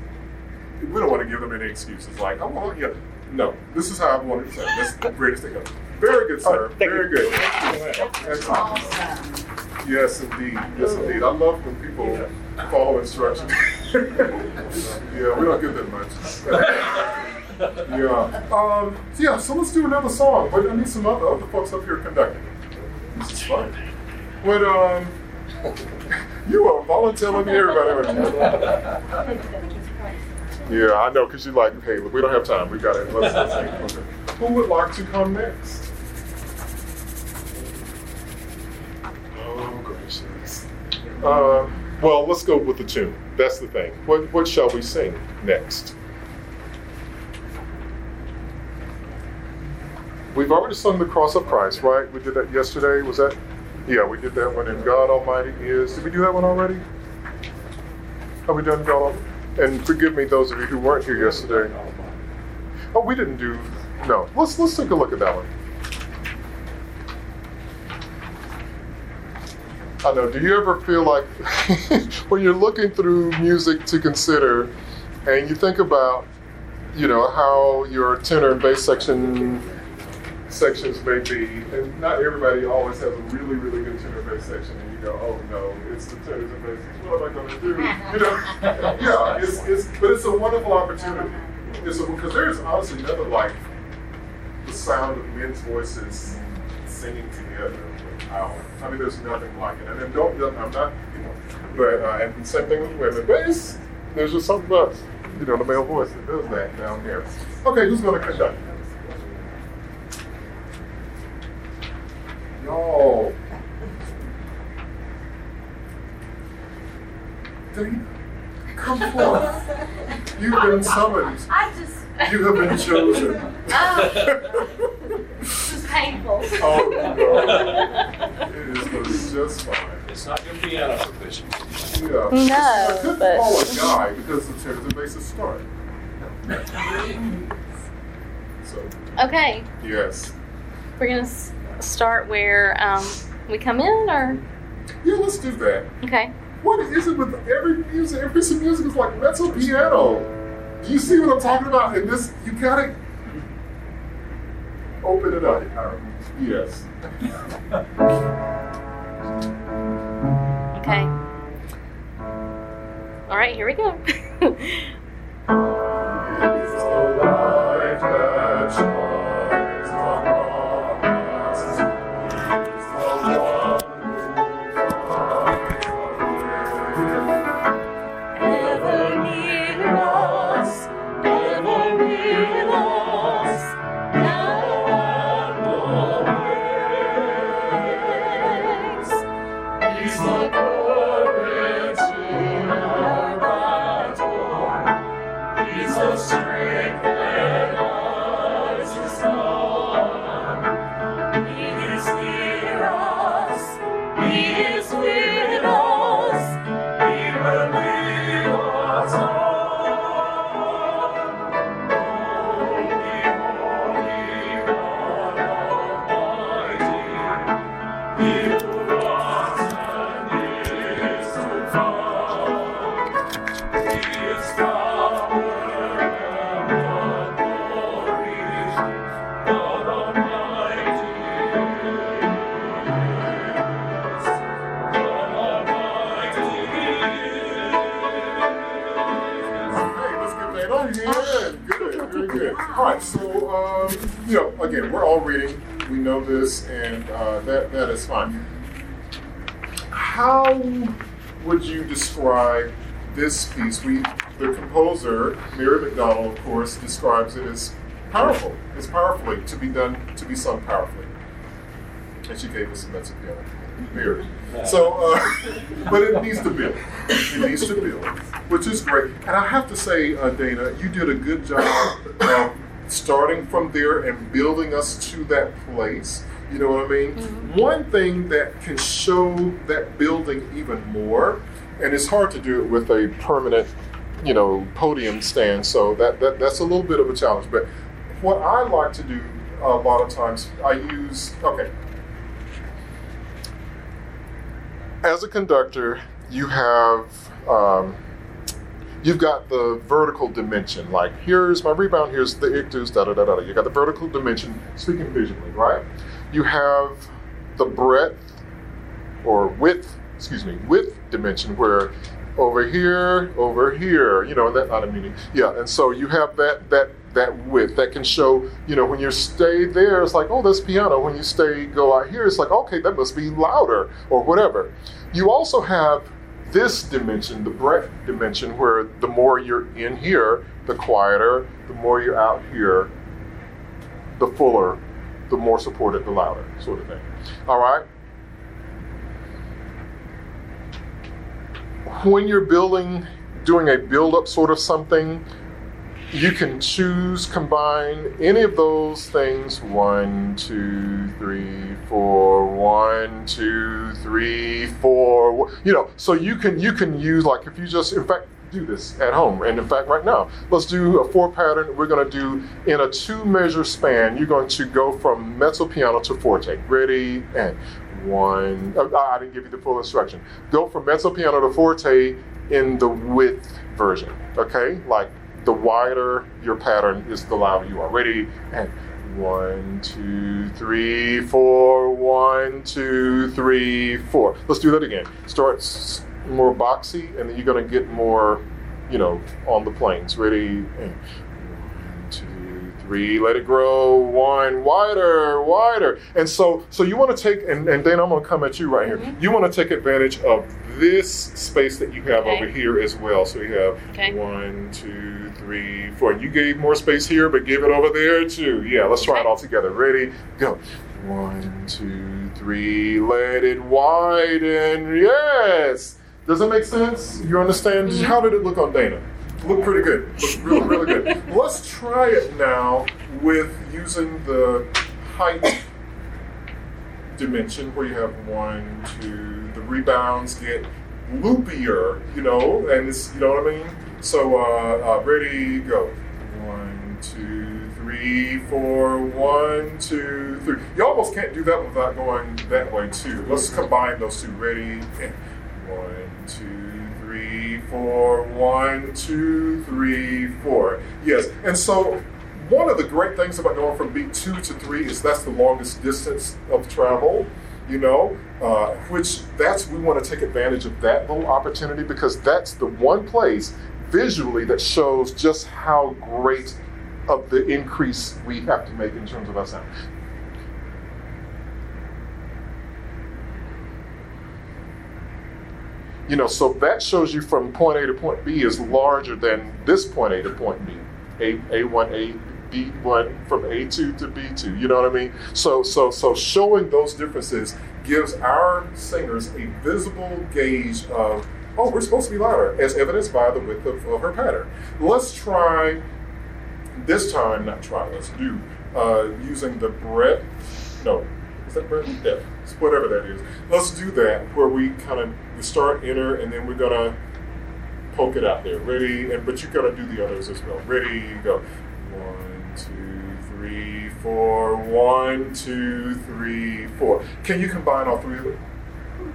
We don't want to give them any excuses like, oh, well, yeah. No, this is how I want it to sound. That's the greatest thing ever. Very good, sir. thank Very you. good. Excellent. Awesome. Yes, indeed. Yes, indeed. I love when people follow instructions. yeah, we don't get that much. yeah. Um, so yeah, so let's do another song. But I need some other, other folks up here conducting. This is fun. But um, you are volunteering everybody. aren't? Yeah, I know, because you're like, hey, look, we don't have time. We got it. Let's, let's see. Okay. Who would like to come next? Oh, gracious. Uh, well, let's go with the tune. That's the thing. What, what shall we sing next? We've already sung the cross of Christ, right? We did that yesterday. Was that? Yeah, we did that one. And God Almighty is. Did we do that one already? Have we done God Almighty? And forgive me, those of you who weren't here yesterday. Oh, we didn't do. No. Let's let's take a look at that one. I know. Do you ever feel like when you're looking through music to consider, and you think about, you know, how your tenor and bass section sections may be, and not everybody always has a really, really good tenor bass section, and you go, oh no, it's the tenors and basses. What am I going to do? You know, yeah, it's, it's, but it's a wonderful opportunity. It's a, because there's honestly nothing like sound of men's voices singing together with power. I mean, there's nothing like it. And then don't, I'm not, you know, but, uh, and same thing with women. But it's, there's just something about, you know, the male voice that does that down here. Okay, who's going to conduct? Y'all. Come forth. You've been summoned. I just, You have been chosen. this is painful. Oh, no. It is going to be just fine. It's not your piano proficiency. Yeah. No, I couldn't but- call a guy because the tenors and basses start. So, Okay, yes. we're gonna start where um, we come in, or Yeah, let's do that. okay. What is it with every music, every piece of music is like mezzo piano? Do you see what I'm talking about? And this, you gotta open it up. Yes. Okay. All right, here we go. McDonald, of course, describes it as powerful. It's powerfully to be done, to be sung powerfully. And she gave us a mezzo piano. Mary. So, uh, but it needs to build. It needs to build, which is great. And I have to say, uh, Dana, you did a good job of starting from there and building us to that place. You know what I mean? One thing that can show that building even more, and it's hard to do it with a permanent, you know, podium stand. So that, that that's a little bit of a challenge. But what I like to do a lot of times, I use okay. As a conductor, you have um, you've got the vertical dimension. Like here's my rebound, here's the ictus, da da da da. You got the vertical dimension, speaking visually, right? You have the breadth or width, excuse me, width dimension where over here, over here, you know, that not a meaning. Yeah, and so you have that that that width that can show, you know, when you stay there, it's like, oh, that's piano. When you stay go out here, it's like, okay, that must be louder or whatever. You also have this dimension, the breadth dimension, where the more you're in here, the quieter, the more you're out here, the fuller, the more supported, the louder, sort of thing. All right? When you're building, doing a build up sort of something, you can choose, combine any of those things one, two, three, four, one, two, three, four. You know, so you can you can use like if you just in fact do this at home, and in fact right now, let's do a four pattern. We're going to do in a two measure span. You're going to go from mezzo piano to forte. Ready and one. I didn't give you the full instruction. Go from mezzo piano to forte in the width version. Okay, like the wider your pattern is, the louder you are. Ready? And one, two, three, four. One, two, three, four. Let's do that again. Start more boxy, and then you're going to get more, you know, on the planes. Ready? Three, let it grow, one, wider, wider. And so so you want to take and, and Dana, I'm gonna come at you right here. You want to take advantage of this space that you have Okay. over here as well. So you have Okay. one, two, three, four. You gave more space here, but give it over there too. Yeah, let's try it all together. Ready? Go. One, two, three. Let it widen. Yes. Does that make sense? You understand? Mm-hmm. How did it look on Dana? Look pretty good. Look really, really good. Let's try it now with using the height dimension where you have one, two, the rebounds get loopier, you know, and it's, you know what I mean? So, uh, uh, ready, go. One, two, three, four, one, two, three. You almost can't do that without going that way, too. Let's combine those two. Ready, and one, two, four, one, two, three, four. Yes, and so one of the great things about going from beat two to three is that's the longest distance of travel, you know, uh, which that's, we want to take advantage of that little opportunity because that's the one place visually that shows just how great of the increase we have to make in terms of our sound. You know, so that shows you from point A to point B is larger than this point A to point B. A A1, A B1 from A2 to B2. You know what I mean? So so so showing those differences gives our singers a visible gauge of oh, we're supposed to be louder, as evidenced by the width of, of her pattern. Let's try this time, not try, let's do uh, using the breadth. No, It's whatever that is. Let's do that where we kind of we start inner and then we're gonna poke it out there. Ready, and but you gotta do the others as well. Ready, go. One, two, three, four. One, two, three, four. Can you combine all three of them?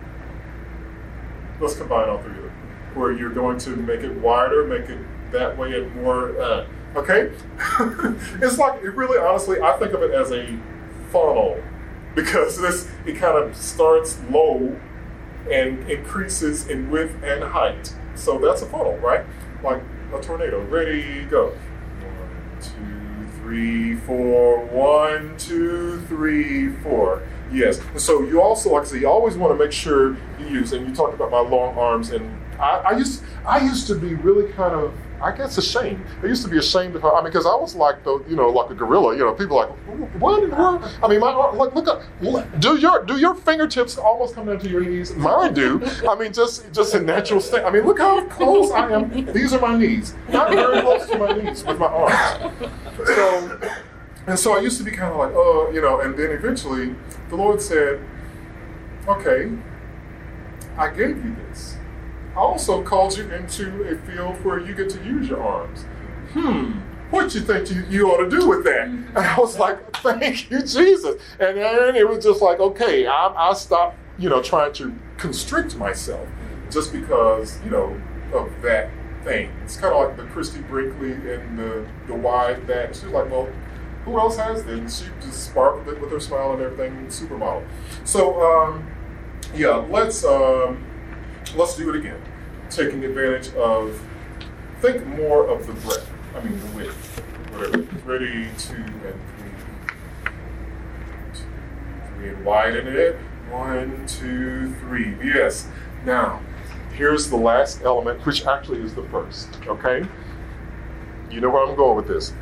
Let's combine all three of them. Where you're going to make it wider, make it that way and more. Uh, okay, it's like it really, honestly, I think of it as a funnel because this it kind of starts low and increases in width and height. So that's a funnel, right? Like a tornado. Ready, go. One, two, three, four. One, two, three, four. Yes. So you also, like I say, you always want to make sure you use. And you talked about my long arms, and I, I used, I used to be really kind of, I guess, ashamed. I used to be ashamed of her. I mean, because I was like the, you know, like a gorilla. You know, people like, what in the world? I mean, my arm, look, look up. Do your, do your fingertips almost come down to your knees? Mine do. I mean, just, just a natural state. I mean, look how close I am. These are my knees. Not very close to my knees with my arms. So. And so I used to be kind of like, oh, you know, and then eventually the Lord said, okay, I gave you this. I also called you into a field where you get to use your arms. Hmm, what you think you, you ought to do with that? And I was like, thank you, Jesus. And then it was just like, okay, I, I stopped, you know, trying to constrict myself just because, you know, of that thing. It's kind of like the Christie Brinkley and the, the wide that. She was like, well, who else has this? She just sparkled it with her smile and everything, supermodel. So, um, yeah, let's um, let's do it again, taking advantage of. Think more of the breadth. I mean the width. Whatever. Ready, two and three. Two, three, and widen it. One, two, three. Yes. Now, here's the last element, which actually is the first. Okay. You know where I'm going with this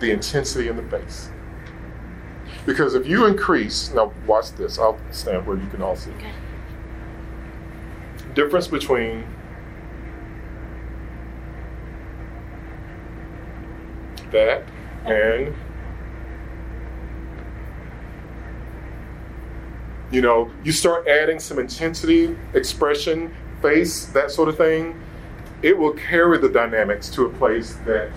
the intensity in the bass. Because if you increase, now watch this, I'll stand where you can all see. Okay. Difference between that and you know, you start adding some intensity, expression, face, that sort of thing, it will carry the dynamics to a place that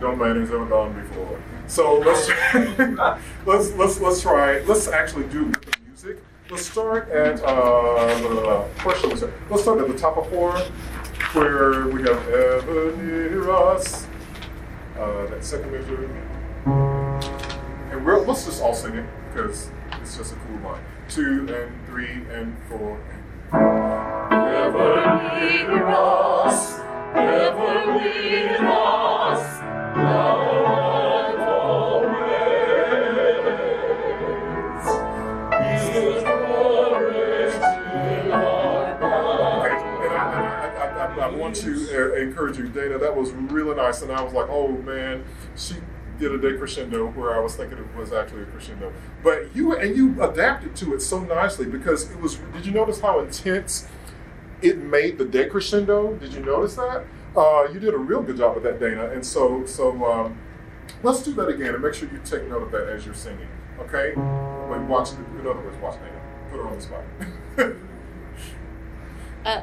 no man has ever gone before. So let's let's let's let's try. Let's actually do. Let's start at uh, we start? At the top of four, where we have ever near us. Uh, that second measure, and we're, let's just all sing it because it's just a cool line. Two and three and four. Ever near us, ever with us, encourage you, Dana. That was really nice, and I was like, oh man, she did a decrescendo where I was thinking it was actually a crescendo. But you and you adapted to it so nicely because it was. Did you notice how intense it made the decrescendo? Did you notice that? Uh, you did a real good job with that, Dana. And so, so um, let's do that again and make sure you take note of that as you're singing. Okay? Like watch. In other words, watch Dana. Put her on the spot. Uh,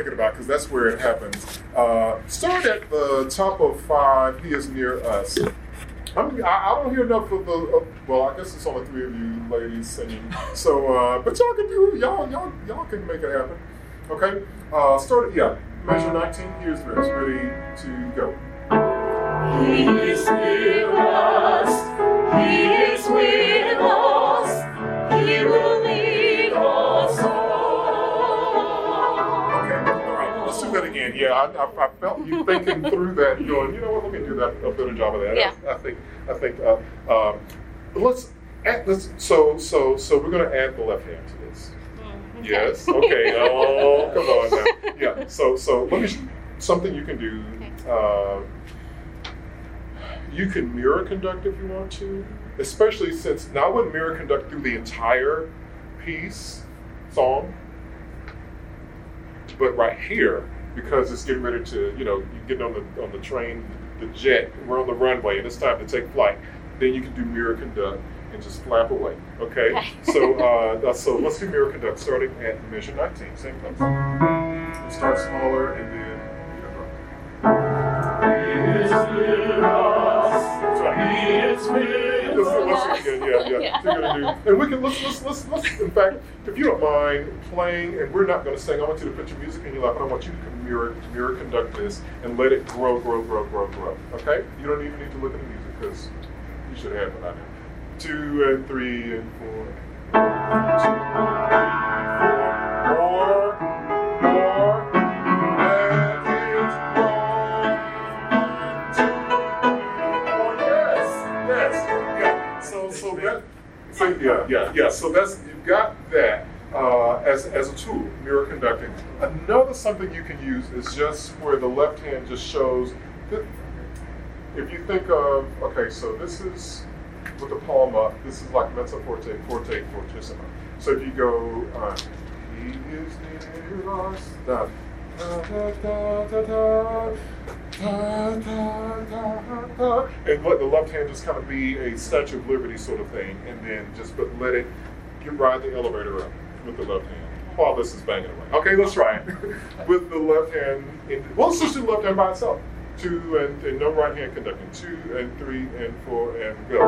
thinking about because that's where it happens. Uh, start at the top of five. He is near us. I'm, I, I don't hear enough of the. Of, well, I guess it's only three of you ladies singing. So, uh, but y'all can do y'all y'all y'all can make it happen. Okay. Uh, start. Yeah. Measure 19. Here's. Ready to go. He is near us. He is with us. He will again. Yeah, I, I, I felt you thinking through that, going, you know what? Let me do that a better job of that. Yeah. I, I think, I think. Uh, um, let's add, let's. So, so, so we're going to add the left hand to this. mm, Yes. Okay. Oh, come on now. Yeah. So, so let me. Something you can do. Uh, you can mirror conduct if you want to, especially since now I wouldn't mirror conduct through the entire piece, song, but right here because it's getting ready to, you know, you get on the on the train, the jet, we're on the runway, and it's time to take flight. Then you can do mirror conduct and just flap away. Okay. So uh, so let's do mirror conduct starting at measure 19, same place. Start smaller and then. and we can let's, let's let's let's. In fact, if you don't mind playing, and we're not going to sing, I want you to put your music in your lap, and I want you to mirror mirror conduct this and let it grow, grow, grow, grow, grow. Okay? You don't even need to look at the music because you should have it by now. Two and three and four. Two, three, four. More, more. So yeah, yeah, yeah. So that's you've got that uh, as as a tool, mirror conducting. Another something you can use is just where the left hand just shows. That if you think of okay, so this is with the palm up. This is like mezzo forte, forte, fortissimo. So if you go, uh, he is near us. Da, da, da, da, da, da, da, da, da, da. And let the left hand just kind of be a Statue of Liberty sort of thing, and then just but let it get ride the elevator up with the left hand while this is banging away. Okay, let's try it with the left hand. In, well, let's just do the left hand by itself. Two and, and no right hand conducting. Two and three and four and go.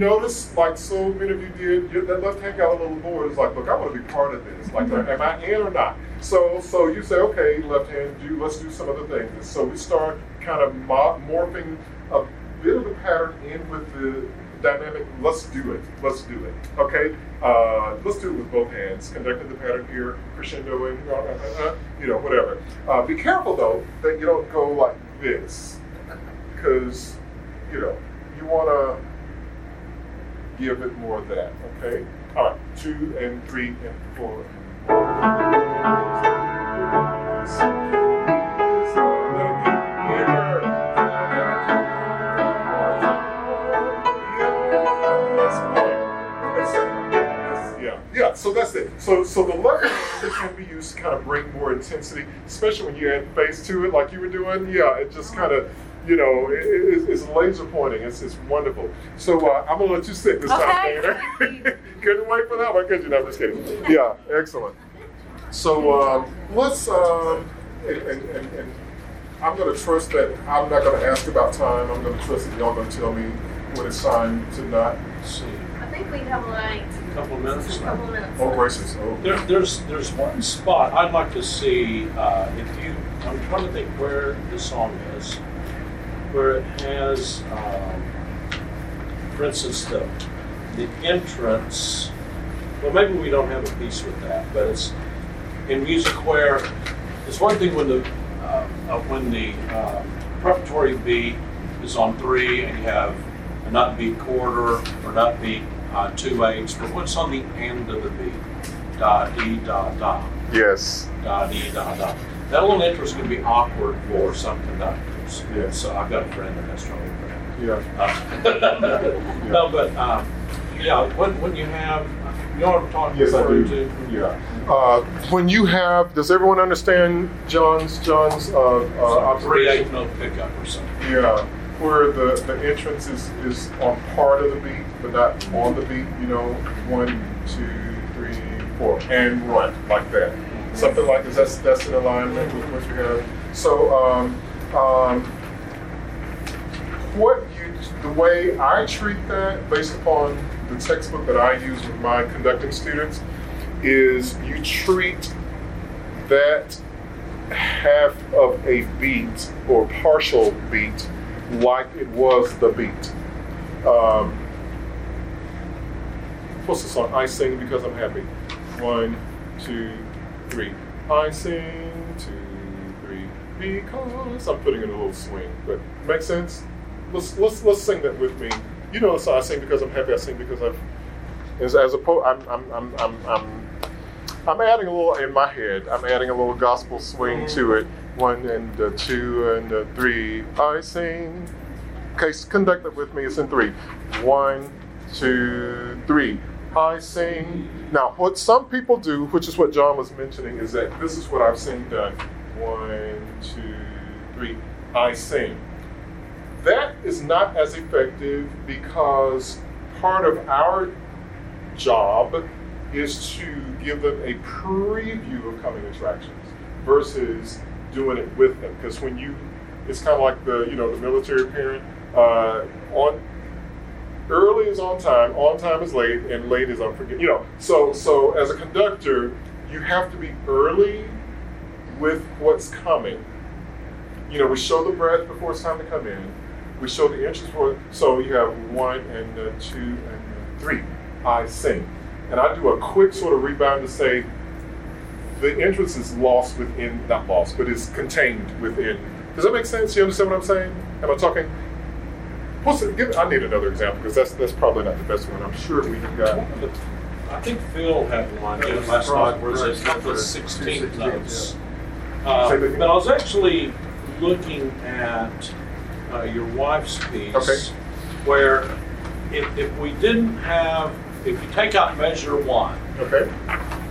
Notice, like so many of you did, you, that left hand got a little bored. It's like, look, I want to be part of this. Like, am I in or not? So, so you say, okay, left hand, do let's do some other things. And so we start kind of mo- morphing a bit of the pattern in with the dynamic. Let's do it. Let's do it. Okay. Uh, let's do it with both hands. Conducting the pattern here, crescendoing, uh, uh, uh, you know, whatever. Uh, be careful though that you don't go like this, because you know you want to give it more of that. Okay. All right. Two and three and four. Yeah, yeah. So that's it. So, so the hand can be used to kind of bring more intensity, especially when you add bass to it, like you were doing. Yeah, it just kind of, you know, it, it, it's laser pointing. It's, it's wonderful. So uh, I'm gonna let you sit this Okay. time, Dana. Couldn't wait for that one, could you? No, I'm just kidding. Yeah, excellent. So um, let's, um, and, and, and, and I'm going to trust that I'm not going to ask about time. I'm going to trust that y'all going to tell me when it's time to not. See, I think we have like a couple of minutes. a couple of minutes. Oh, left. gracious. Oh. There, there's there's one spot I'd like to see uh, if you. I'm trying to think where the song is, where it has, um, for instance, the the entrance. Well, maybe we don't have a piece with that, but it's in music where it's one thing when the uh, uh, when the uh, preparatory beat is on three and you have a nut beat quarter or nut beat uh, two eighths, but what's on the end of the beat? Da dee da da Yes. da dee da da. That little going to be awkward for some Yes. So I've got a friend that has trouble with that. Yeah. Uh, no, but um, yeah, when, when you have, you know what I'm talking Yes, I do. to? Yeah. Uh, when you have, does everyone understand John's John's uh, uh, eighth note pickup or something. Yeah, where the, the entrance is, is on part of the beat, but not on the beat, you know, one, two, three, four, and run, like that. Something like this, that's, that's in alignment with what you have. So, um, um, what you, the way I treat that, based upon the textbook that I use with my conducting students, is you treat that half of a beat or partial beat like it was the beat. Um, what's the song? I sing because I'm happy. One, two, three. I sing, because I'm putting in a little swing. But make sense? Let's let's let's sing that with me. You know so. I sing because I'm happy. I sing because I've as, as opposed. I'm I'm I'm I'm. I'm I'm adding a little in my head. I'm adding a little gospel swing to it. One and uh, two and uh, three. I sing. Okay, conduct it with me. It's in three. One, two, three. I sing. Now, what some people do, which is what John was mentioning, is that this is what I've seen done. One, two, three. I sing. That is not as effective because part of our job is to give them a preview of coming attractions versus doing it with them. Because when you, it's kind of like the you know the military parent. Uh, on early is on time, on time is late, and late is unforgiving. You know, so so as a conductor, you have to be early with what's coming. You know, we show the breath before it's time to come in. We show the entrance for so you have one and uh, two and uh, three. I sing, and I do a quick sort of rebound to say the entrance is lost within, not lost, but is contained within. Does that make sense? You understand what I'm saying? Am I talking? What's it, give, I need another example because that's that's probably not the best one. I'm sure we've got. I think Phil had one in last night where it said the 16 notes. Uh, Say that again. but I was actually looking at uh, your wife's piece Okay. where if, if we didn't have, if you take out measure one, Okay.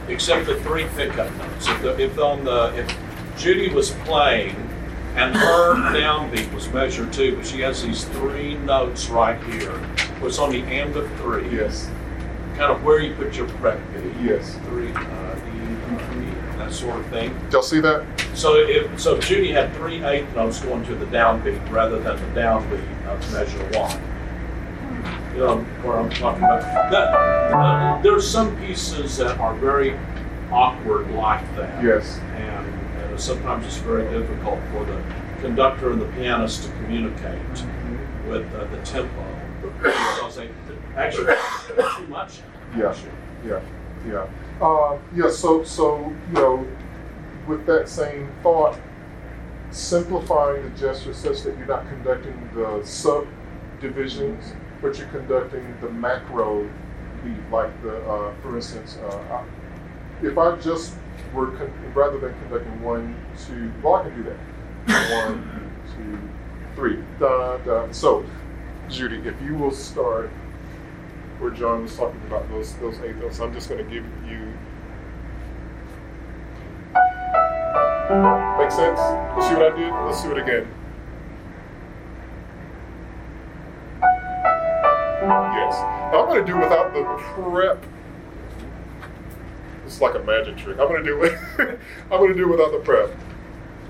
except the three pickup notes. If, the, if on the if Judy was playing and her downbeat was measure two, but she has these three notes right here, what's on the end of three, Yes. kind of where you put your prep Yes. three, uh, that sort of thing. Y'all see that? So if so, Judy had three eighth notes going to the downbeat rather than the downbeat of measure one. You know where I'm talking about. That, uh, there's some pieces that are very awkward like that. Yes. And uh, sometimes it's very difficult for the conductor and the pianist to communicate with uh, the tempo. Because they actually too much. Yeah. Yeah. Yeah. Uh, yeah. So so you know, with that same thought, simplifying the gesture such that you're not conducting the subdivisions, but you're conducting the macro like the, uh, for instance, uh, if I just were con- rather than conducting one, two, well, I can do that. One, two, three, da da. So, Judy, if you will start where John was talking about those those eight notes, I'm just going to give you. Make sense? You see what I did? Let's do it again. Yes. Now I'm going to do without the prep. It's like a magic trick. I'm gonna do it. I'm gonna do it without the prep.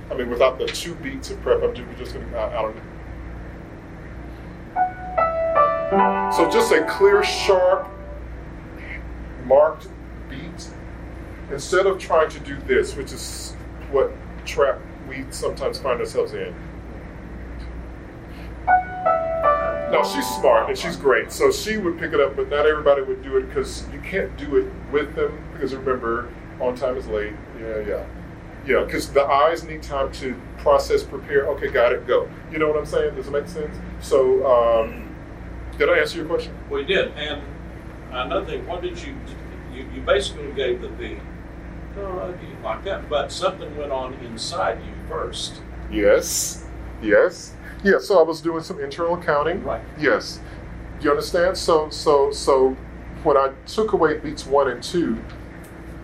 I mean, without the two beats of prep. I'm just gonna. I, I don't know. So just a clear, sharp, marked beat. Instead of trying to do this, which is what trap we sometimes find ourselves in. No, she's smart and she's great. So she would pick it up, but not everybody would do it because you can't do it with them. Because remember, on time is late. Yeah, yeah. Yeah, because the eyes need time to process, prepare. Okay, got it, go. You know what I'm saying? Does it make sense? So, um, did I answer your question? Well, you did, and another thing, what did you, you, you basically gave the you like that, but something went on inside you first. Yes. Yes. Yeah, so I was doing some internal accounting. Right. Yes. You understand? So so so when I took away beats one and two,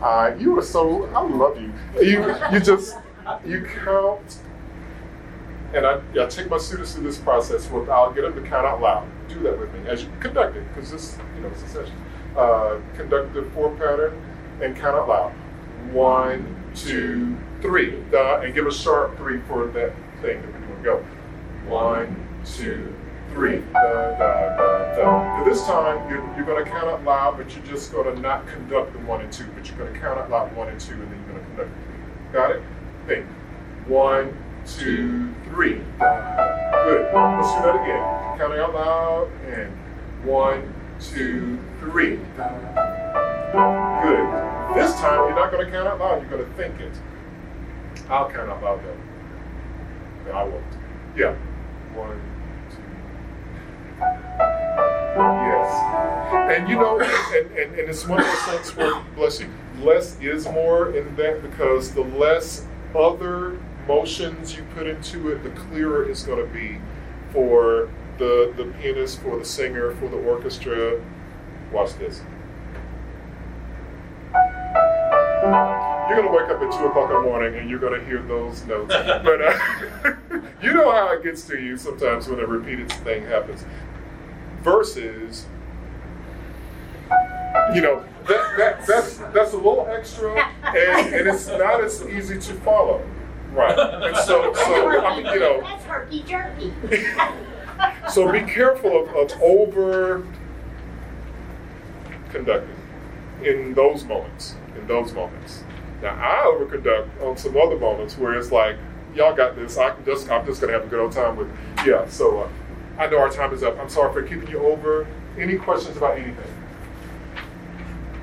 uh, you were so I love you. You you just you count and I, I take my students through this process where I'll get them to count out loud. Do that with me as you conduct it, because this, you know, it's a session. Uh, conduct the four pattern and count out loud. One, two, three. Uh, and give a sharp three for that thing that we're doing. Go. One, two, three. Da, da, da, da. Now this time, you're, you're going to count out loud, but you're just going to not conduct the one and two, but you're going to count out loud one and two, and then you're going to conduct three. Got it? Think. One, two, three. Good. Let's do that again. Counting out loud, and one, two, three. Good. This time, you're not going to count out loud, you're going to think it. I'll count out loud. No, I won't. Yeah. One, two. Yes. And you know, and, and, and it's one of those things where, bless you, less is more in that because the less other motions you put into it, the clearer it's going to be for the, the pianist, for the singer, for the orchestra. Watch this. You're going to wake up at 2 o'clock in the morning and you're going to hear those notes. but uh, you know how it gets to you sometimes when a repeated thing happens. Versus, you know, that, that, that's, that's a little extra and, and it's not as easy to follow. Right. And so, so I mean, you know, That's herky jerky. so be careful of, of over conducting in those moments. In those moments. Now I overconduct on some other moments where it's like, y'all got this. I can just I'm just gonna have a good old time with. Yeah. So uh, I know our time is up. I'm sorry for keeping you over. Any questions about anything?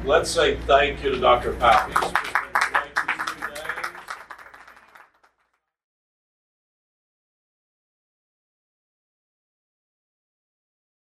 Let's say thank you to Dr. Pappy.